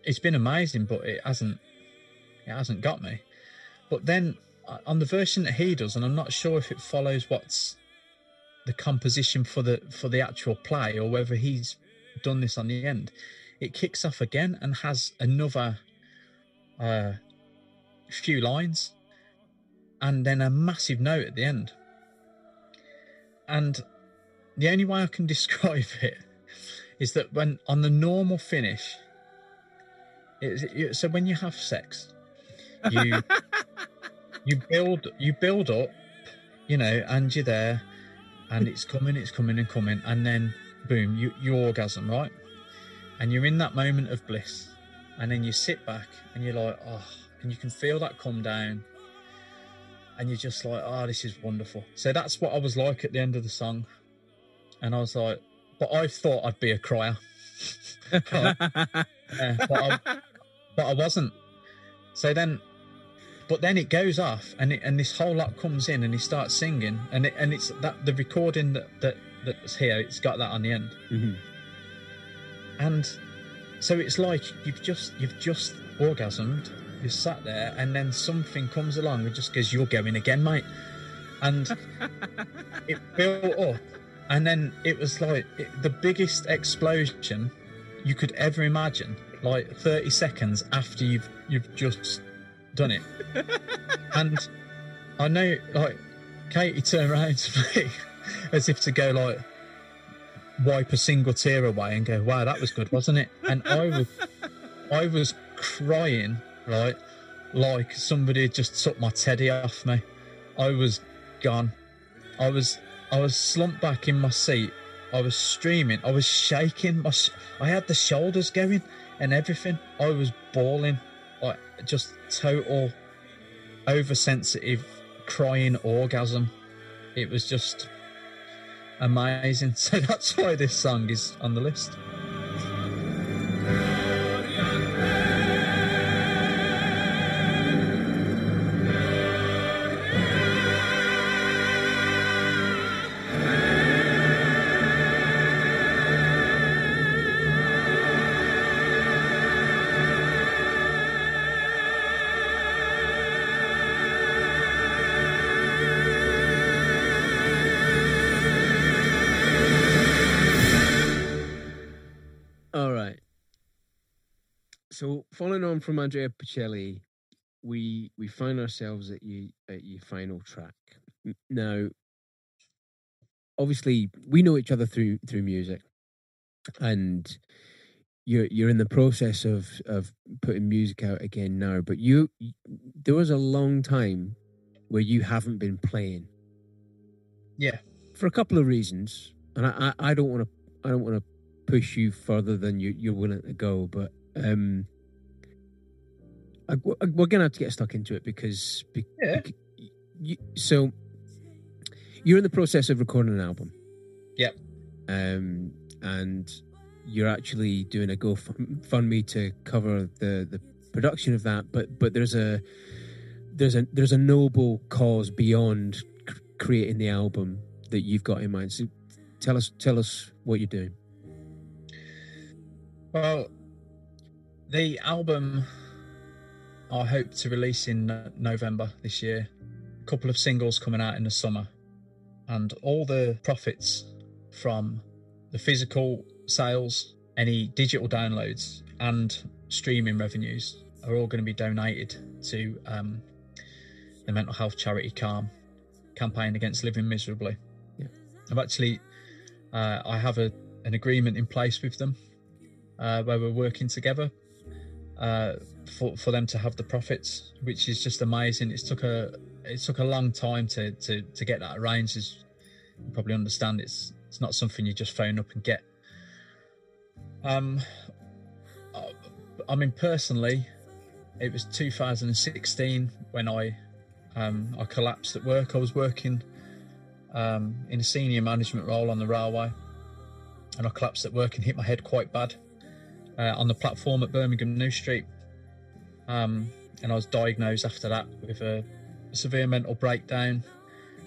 It's been amazing, but it hasn't, it hasn't got me. But then uh, on the version that he does, and I'm not sure if it follows what's the composition for the for the actual play or whether he's done this on the end. It kicks off again and has another uh, few lines, and then a massive note at the end. And the only way I can describe it is that when on the normal finish, it's, it, so when you have sex, you you build you build up, you know, and you're there, and it's coming, it's coming and coming, and then boom, you you orgasm, right? And you're in that moment of bliss, and then you sit back and you're like, oh, and you can feel that come down, and you're just like, oh, this is wonderful. So that's what I was like at the end of the song, and I was like, but I thought I'd be a crier? Yeah, but, I, but I wasn't. So then, but then it goes off, and it, and this whole lot comes in, and he starts singing, and it, and it's that the recording that that that's here, it's got that on the end, Mhm. And so it's like you've just you've just orgasmed, you sat there, and then something comes along and just goes, "You're going again, mate," and it built up, and then it was like it, the biggest explosion you could ever imagine. Like 30 seconds after you've you've just done it, and I know like Katie turned around to me as if to go like wipe a single tear away and go, "Wow, that was good, wasn't it?" And I was I was crying right like somebody just took my teddy off me. I was gone. I was I was slumped back in my seat. I was streaming. I was shaking. My I had the shoulders going and everything. I was bawling, like just total oversensitive crying orgasm. It was just amazing. So that's why this song is on the list. From Andrea Bocelli, we we find ourselves at you at your final track. Now, obviously, we know each other through through music, and you're you're in the process of of putting music out again now. But you, there was a long time where you haven't been playing Yeah. for a couple of reasons, and I I, I don't want to I don't want to push you further than you, you're willing to go, but um, we're gonna have to get stuck into it because, be, Yeah. you, so you're in the process of recording an album. Yep. Um, and you're actually doing a GoFundMe to cover the the production of that, but but there's a there's a there's a noble cause beyond c- creating the album that you've got in mind. So tell us tell us what you're doing. Well, the album I hope to release in November this year. A couple of singles coming out in the summer, and all the profits from the physical sales, any digital downloads, and streaming revenues are all going to be donated to um, the mental health charity Calm campaign against living miserably. Yeah. I've actually, uh, I have a, an agreement in place with them uh, where we're working together uh, for for them to have the profits, which is just amazing. It took a it took a long time to to, to get that arranged. As you probably understand, it's it's not something you just phone up and get. Um, I- I mean, personally, it was 2016 when I um, I collapsed at work. I was working um, in a senior management role on the railway, and I collapsed at work and hit my head quite bad uh, on the platform at Birmingham New Street. Um, and I was diagnosed after that with a severe mental breakdown,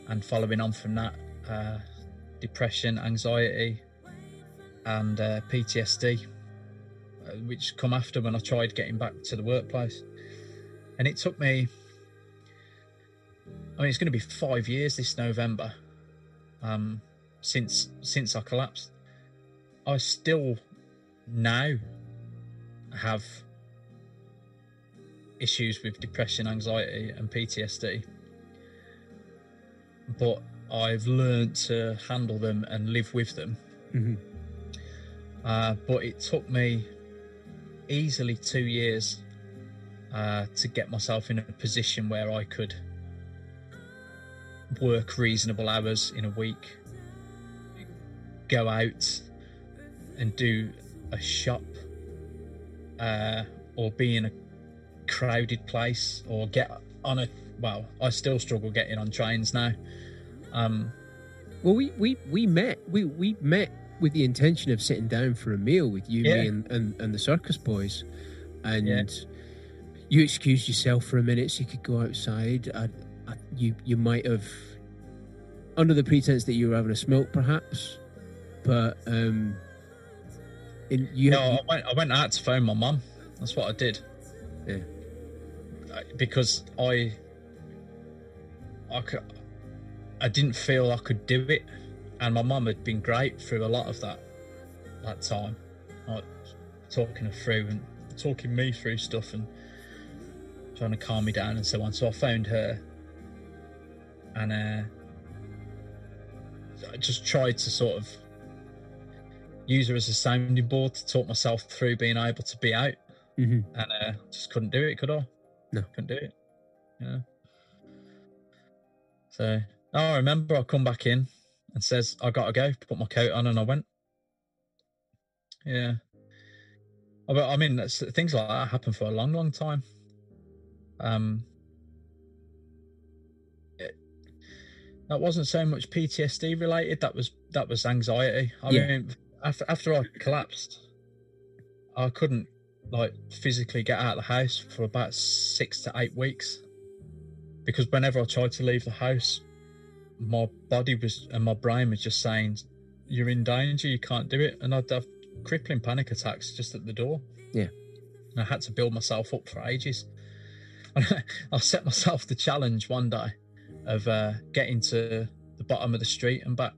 and following on from that, uh, depression, anxiety, and uh, PTSD, uh, which come after when I tried getting back to the workplace. And it took me, I mean, it's going to be five years this November um, since since I collapsed. I still now have issues with depression, anxiety, and PTSD. But I've learned to handle them and live with them. Mhm. Uh, but it took me easily two years uh, to get myself in a position where I could work reasonable hours in a week, go out and do a shop, uh, or be in a crowded place, or get on a. Well, I still struggle getting on trains now. Um, Well, we, we, we met. We, we met with the intention of sitting down for a meal with you, Yeah. me, and, and, and the circus boys. And Yeah. you excused yourself for a minute so you could go outside. I, I, you, you might have, under the pretense that you were having a smoke, perhaps. But um, in, you, no, I went. I went out to phone my mum. That's what I did. Yeah. Because I, I could, I didn't feel I could do it, and my mum had been great through a lot of that, that time, like talking her through and talking me through stuff and trying to calm me down and so on. So I phoned her, and uh, I just tried to sort of use her as a sounding board to talk myself through being able to be out, Mhm. and uh, just couldn't do it, could I? No. couldn't do it. Yeah. So oh, I remember I come back in and says I gotta go. Put my coat on and I went. Yeah. But I mean, that's, things like that happen for a long, long time. Um. it- that wasn't so much PTSD related. That was that was anxiety. I Yeah. mean, after after I collapsed, I couldn't like physically get out of the house for about six to eight weeks because whenever I tried to leave the house, my body was and my brain was just saying, "You're in danger. You can't do it." And I'd have crippling panic attacks just at the door. Yeah. And I had to build myself up for ages. I set myself the challenge one day of uh, getting to the bottom of the street and back.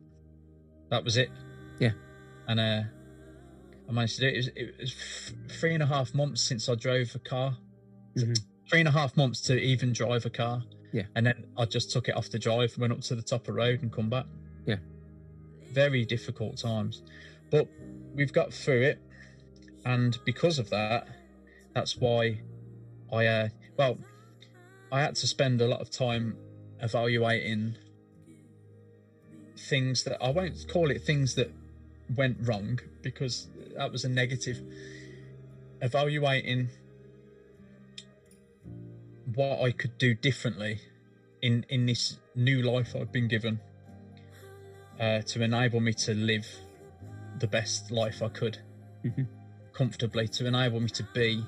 That was it. Yeah. And uh, I managed to do it. It was, it was f- three and a half months since I drove a car. Mhm. Three and a half months to even drive a car. Yeah. And then I just took it off the drive, went up to the top of the road and come back. Yeah. Very difficult times. But we've got through it. And because of that, that's why I, uh, well, I had to spend a lot of time evaluating things that I won't call it things that went wrong because that was a negative. Evaluating what I could do differently in in this new life I've been given uh, to enable me to live the best life I could Mhm. comfortably, to enable me to be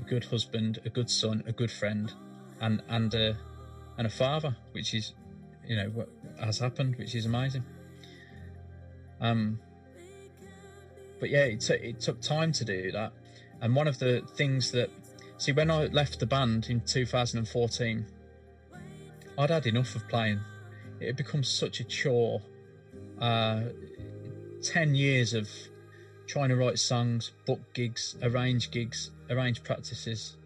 a good husband, a good son, a good friend, and and a and a father, which is you know what has happened, which is amazing. Um, but yeah, it took it took time to do that, and one of the things that see when I left the band in 2014, I'd had enough of playing. It had become such a chore. Uh, Ten years of trying to write songs, book gigs, arrange gigs, arrange practices,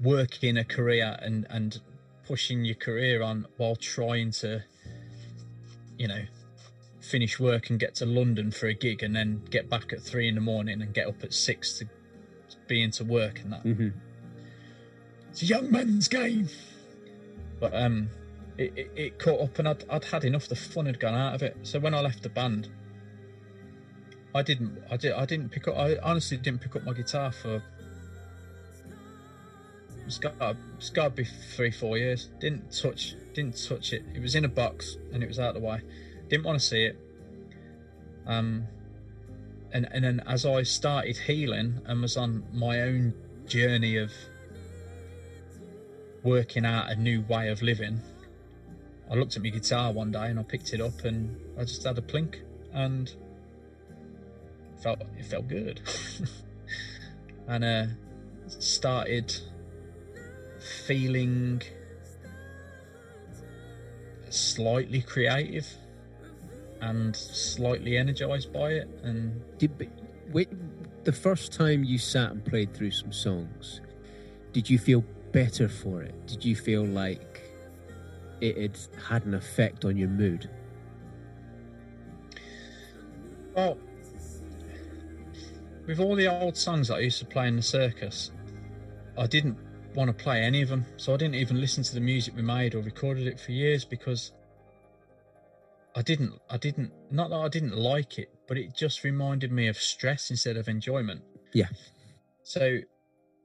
working a career and and pushing your career on while trying to, you know, finish work and get to London for a gig and then get back at three in the morning and get up at six to be into work and that. Mhm. It's a young man's game. But um, it, it, it caught up and I'd, I'd had enough. The fun had gone out of it. So when I left the band, I didn't. I did. I didn't pick up. I honestly didn't pick up my guitar for. It's got. It's got to be three, four years. Didn't touch. Didn't touch it. It was in a box and it was out of the way. Didn't want to see it. Um. And and then as I started healing and was on my own journey of working out a new way of living, I looked at my guitar one day and I picked it up and I just had a plink and felt it felt good. and uh, started feeling slightly creative and slightly energized by it and Did, wait, the first time you sat and played through some songs, did you feel better for it? Did you feel like it had had an effect on your mood? Well, with all the old songs that I used to play in the circus, I didn't want to play any of them, so I didn't even listen to the music we made or recorded it for years because I didn't. I didn't. Not that I didn't like it, but it just reminded me of stress instead of enjoyment. Yeah. So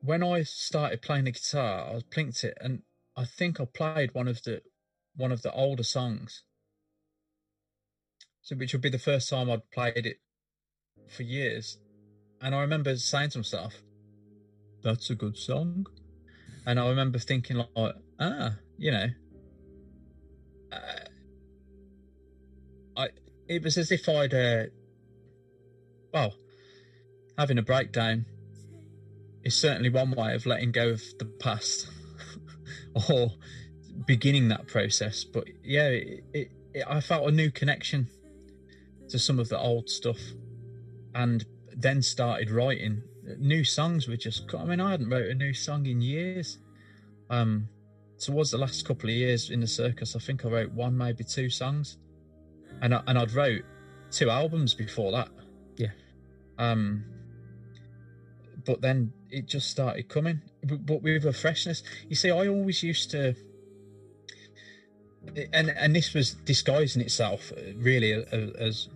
when I started playing the guitar, I plinked it, and I think I played one of the one of the older songs. So which would be the first time I'd played it for years. And I remember saying to myself, That's a good song. And I remember thinking like, ah, you know. Uh, it was as if I'd uh, well, having a breakdown is certainly one way of letting go of the past or beginning that process. But yeah, it, it, it, I felt a new connection to some of the old stuff, and then started writing new songs. Were just I mean I hadn't wrote a new song in years. Um, towards the last couple of years in the circus, I think I wrote one, maybe two songs, and I, and I'd wrote two albums before that. Yeah. Um, but then it just started coming, but, but with a freshness. You see, I always used to, and and this was disguising itself uh, really as,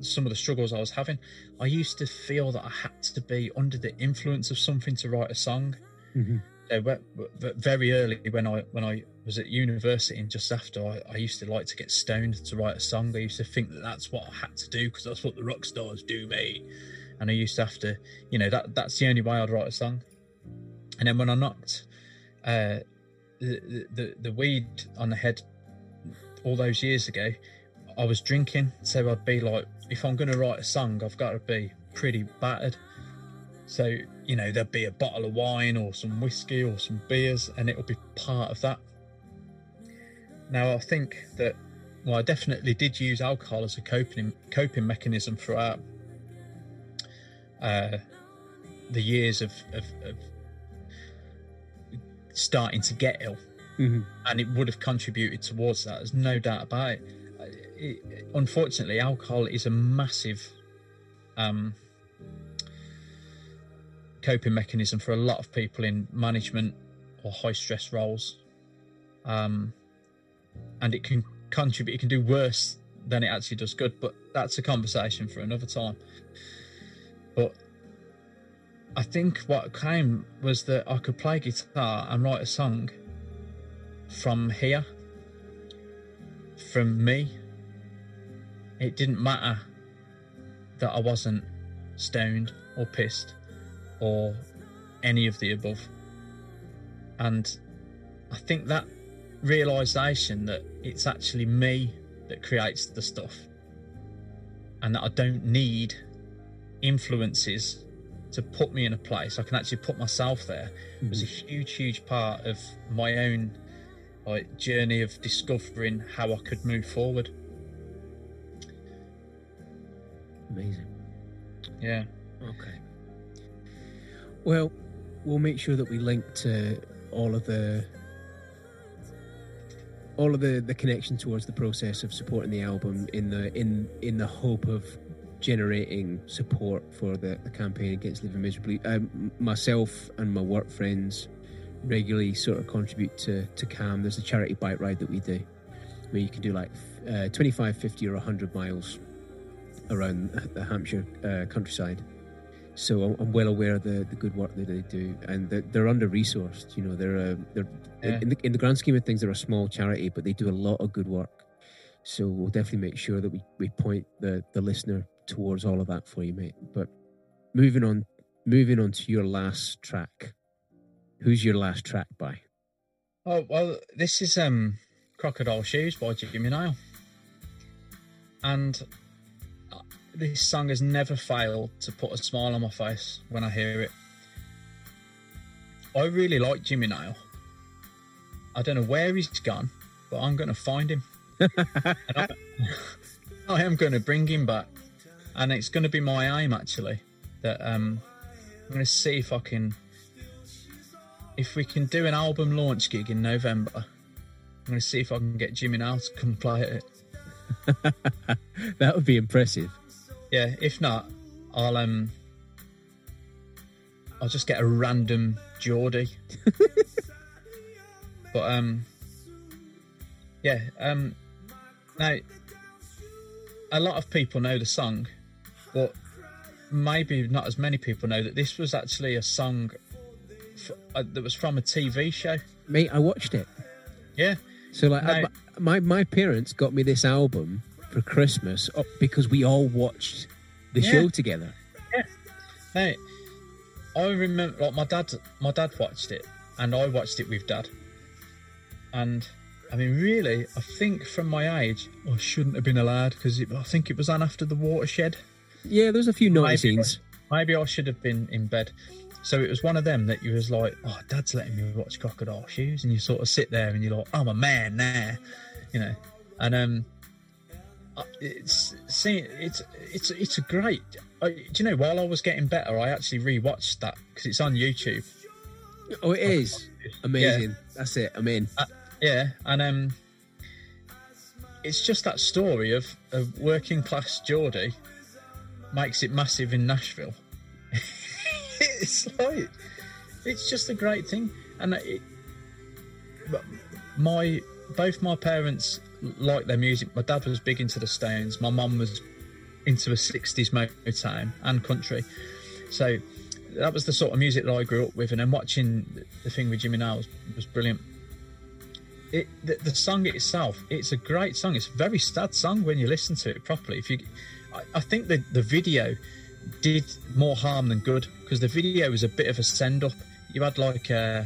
some of the struggles I was having. I used to feel that I had to be under the influence of something to write a song. Mm-hmm. So ve- ve- very early when I when I was at university and just after, I, I used to like to get stoned to write a song. I used to think that that's what I had to do because that's what the rock stars do, mate. And I used to have to, you know, that that's the only way I'd write a song. And then when I knocked uh, the, the the weed on the head all those years ago, I was drinking, so I'd be like, if I'm going to write a song, I've got to be pretty battered. So you know, there'd be a bottle of wine or some whiskey or some beers, and it'll be part of that. Now, I think that, well, I definitely did use alcohol as a coping coping mechanism throughout uh, the years of, of, of starting to get ill, Mm-hmm. and it would have contributed towards that. There's no doubt about it. it unfortunately, alcohol is a massive um, coping mechanism for a lot of people in management or high stress roles. Um, and it can contribute, it can do worse than it actually does good, but that's a conversation for another time. But I think what came was that I could play guitar and write a song from here, from me. It didn't matter that I wasn't stoned or pissed or any of the above. And I think that realization that it's actually me that creates the stuff and that I don't need influences to put me in a place. I can actually put myself there It was a mm-hmm. huge, huge part of my own like journey of discovering how I could move forward. Amazing. Yeah. Okay. Well, we'll make sure that we link to all of the all of the, the connection towards the process of supporting the album in the in in the hope of generating support for the, the campaign against living miserably. Um, myself and my work friends regularly sort of contribute to to CALM. There's a charity bike ride that we do where you can do like uh, 25, 50 or 100 miles around the Hampshire uh, countryside. So I'm, well aware of the, the good work that they do, and they're, they're under resourced. You know, they're uh, they're Yeah. in, the, in the grand scheme of things, they're a small charity, but they do a lot of good work. So we'll definitely make sure that we, we point the, the listener towards all of that for you, mate. But moving on, moving on to your last track. Who's your last track by? Oh well, this is um Crocodile Shoes by Jimmy Nail. And this song has never failed to put a smile on my face when I hear it. I really like Jimmy Nail. I don't know where he's gone, but I'm going to find him. I, I am going to bring him back. And it's going to be my aim, actually, that um, I'm going to see if I can, if we can do an album launch gig in November. I'm going to see if I can get Jimmy Nail to come play at it. That would be impressive. Yeah, if not, I'll um, I'll just get a random Geordie. but um, yeah, um, now a lot of people know the song, but maybe not as many people know that this was actually a song f- uh, that was from a TV show. Mate, I watched it. Yeah, So like, No. I- my my parents got me this album for Christmas uh, because we all watched the Yeah. show together. Yeah. Hey, I remember like my dad. My dad watched it, and I watched it with dad. And I mean, really, I think from my age, I shouldn't have been allowed because I think it was on after the watershed. Yeah, there's a few naughty scenes. maybe I should have been in bed. So it was one of them that you was like, oh, dad's letting me watch Crocodile Shoes, and you sort of sit there and you're like, I'm a man now, you know. And um, it's see, it's it's it's a great. I, do you know? While I was getting better, I actually rewatched that because it's on YouTube. Oh, it is amazing. That's it. I'm in. Yeah, and um, it's just that story of of working class Geordie makes it massive in Nashville. it's like it's just a great thing, and it, my both my parents like their music. My dad was big into the Stones. My mum was into a '60s Motown and country. So that was the sort of music that I grew up with, and then watching the thing with Jimmy Nail was, was brilliant it the, the song itself it's a great song it's a very sad song when you listen to it properly if you i, I think the, the video did more harm than good because the video was a bit of a send up you had like uh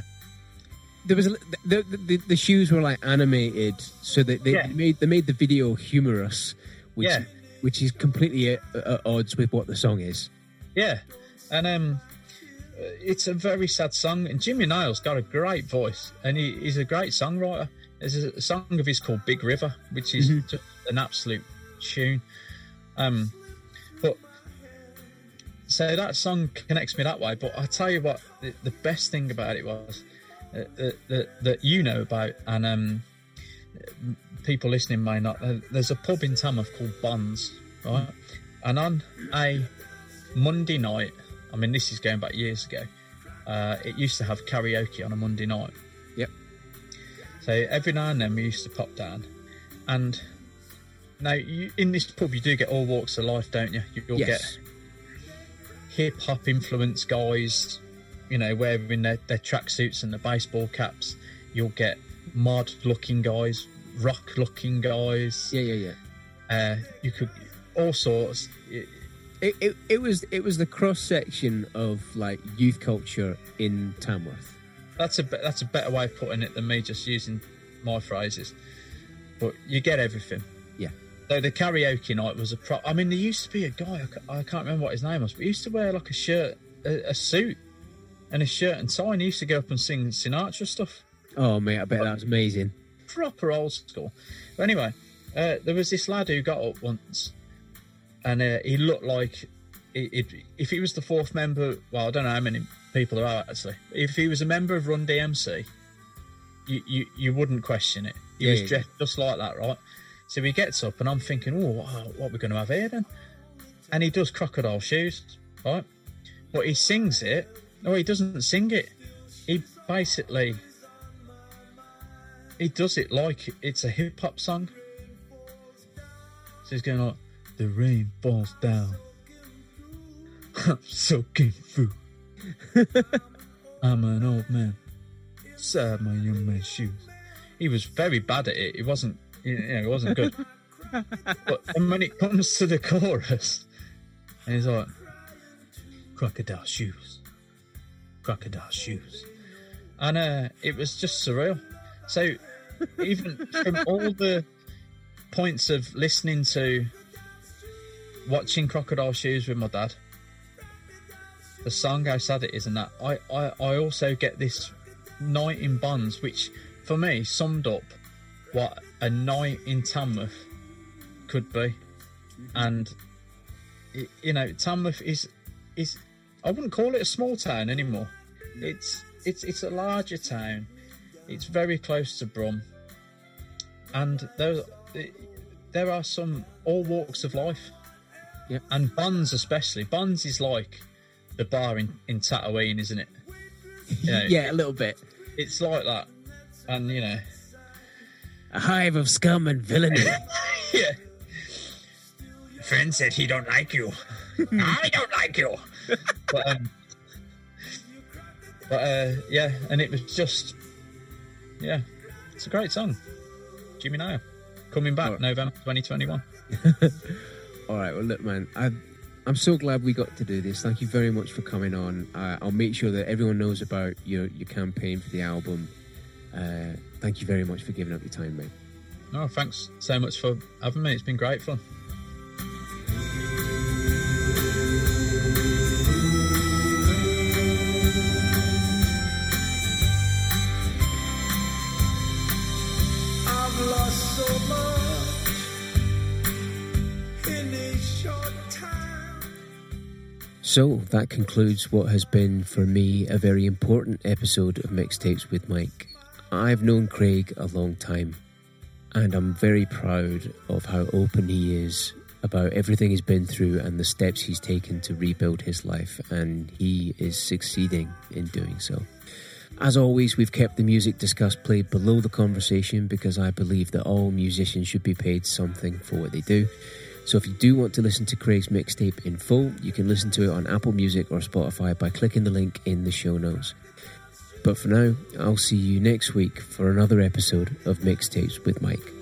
There was a, the, the the the shoes were like animated, so they they Yeah. made they made the video humorous, which Yeah. which is completely at, at odds with what the song is. yeah and um it's a very sad song and Jimmy Nail's got a great voice and he, he's a great songwriter there's a, song of his called big river which is just an absolute tune um but so that song connects me that way but i tell you what the, the best thing about it was uh, that, that, that you know about and um people listening may not. Uh, there's a pub in Tamworth called bonds right? And on a monday night i mean this is going back years ago uh, it used to have karaoke on a monday night. Yep. so every now and then we used to pop down. And now you, in this pub you do get all walks of life don't you? You'll get Yes. hip hop influence guys, you know, wearing their, their tracksuits and the baseball caps. You'll get mod looking guys, rock looking guys. Yeah, yeah, yeah. Uh, you could all sorts. It- It, it, it was it was the cross section of like youth culture in Tamworth. That's a that's a better way of putting it than me just using my phrases. But you get everything. Yeah. So the karaoke night was a pro. I mean, there used to be a guy. I I can't remember what his name was, but he used to wear like a shirt, a, a suit, and a shirt and tie. And he used to go up and sing Sinatra stuff. Oh mate, I bet that was amazing. proper old school. But anyway, uh, there was this lad who got up once, and uh, he looked like it, it, if he was the fourth member. Well, I don't know how many people there are actually. If he was a member of Run DMC, you you, you wouldn't question it. He Yeah, was yeah. just like that, right? So he gets up, and I'm thinking, oh, what, what are we going to have here then? And he does crocodile shoes, right? But he sings it. No, he doesn't sing it. He basically he does it like it's a hip hop song. So he's going like, the rain falls down. I'm soaking through. I'm an old man. Sad my young man's shoes. He was very bad at it. It wasn't, you know, it wasn't good. but then when it comes to the chorus, and he's like, crocodile shoes, crocodile shoes, and uh, it was just surreal. So even from all the points of listening to watching Crocodile Shoes with my dad, the song how sad it is, and that I, I, I also get this night in Bonds, which for me summed up what a night in Tamworth could be, and you know Tamworth is is I wouldn't call it a small town anymore. It's it's it's a larger town. It's very close to Brum, and there there are some all walks of life. Yep. And Bonds especially. Bonds is like the bar in, in Tatooine, isn't it? You know, yeah, a little bit. It's like that. And, you know, A hive of scum and villainy. yeah. Friend said he don't like you. I don't like you. but, um, but uh, yeah, and it was just, yeah, it's a great song. Jimmy Nail coming back Right. November 2021. All right. Well, look, man. I, I'm so glad we got to do this. Thank you very much for coming on. Uh, I'll make sure that everyone knows about your your campaign for the album. Uh, thank you very much for giving up your time, mate. Oh, thanks so much for having me. It's been great fun. So that concludes what has been for me a very important episode of Mixtapes with Mike. I've known Craig a long time, and I'm very proud of how open he is about everything he's been through and the steps he's taken to rebuild his life, and he is succeeding in doing so. As always, we've kept the music discussed played below the conversation because I believe that all musicians should be paid something for what they do. So if you do want to listen to Craig's mixtape in full, you can listen to it on Apple Music or Spotify by clicking the link in the show notes. But for now, I'll see you next week for another episode of Mixtapes with Mike.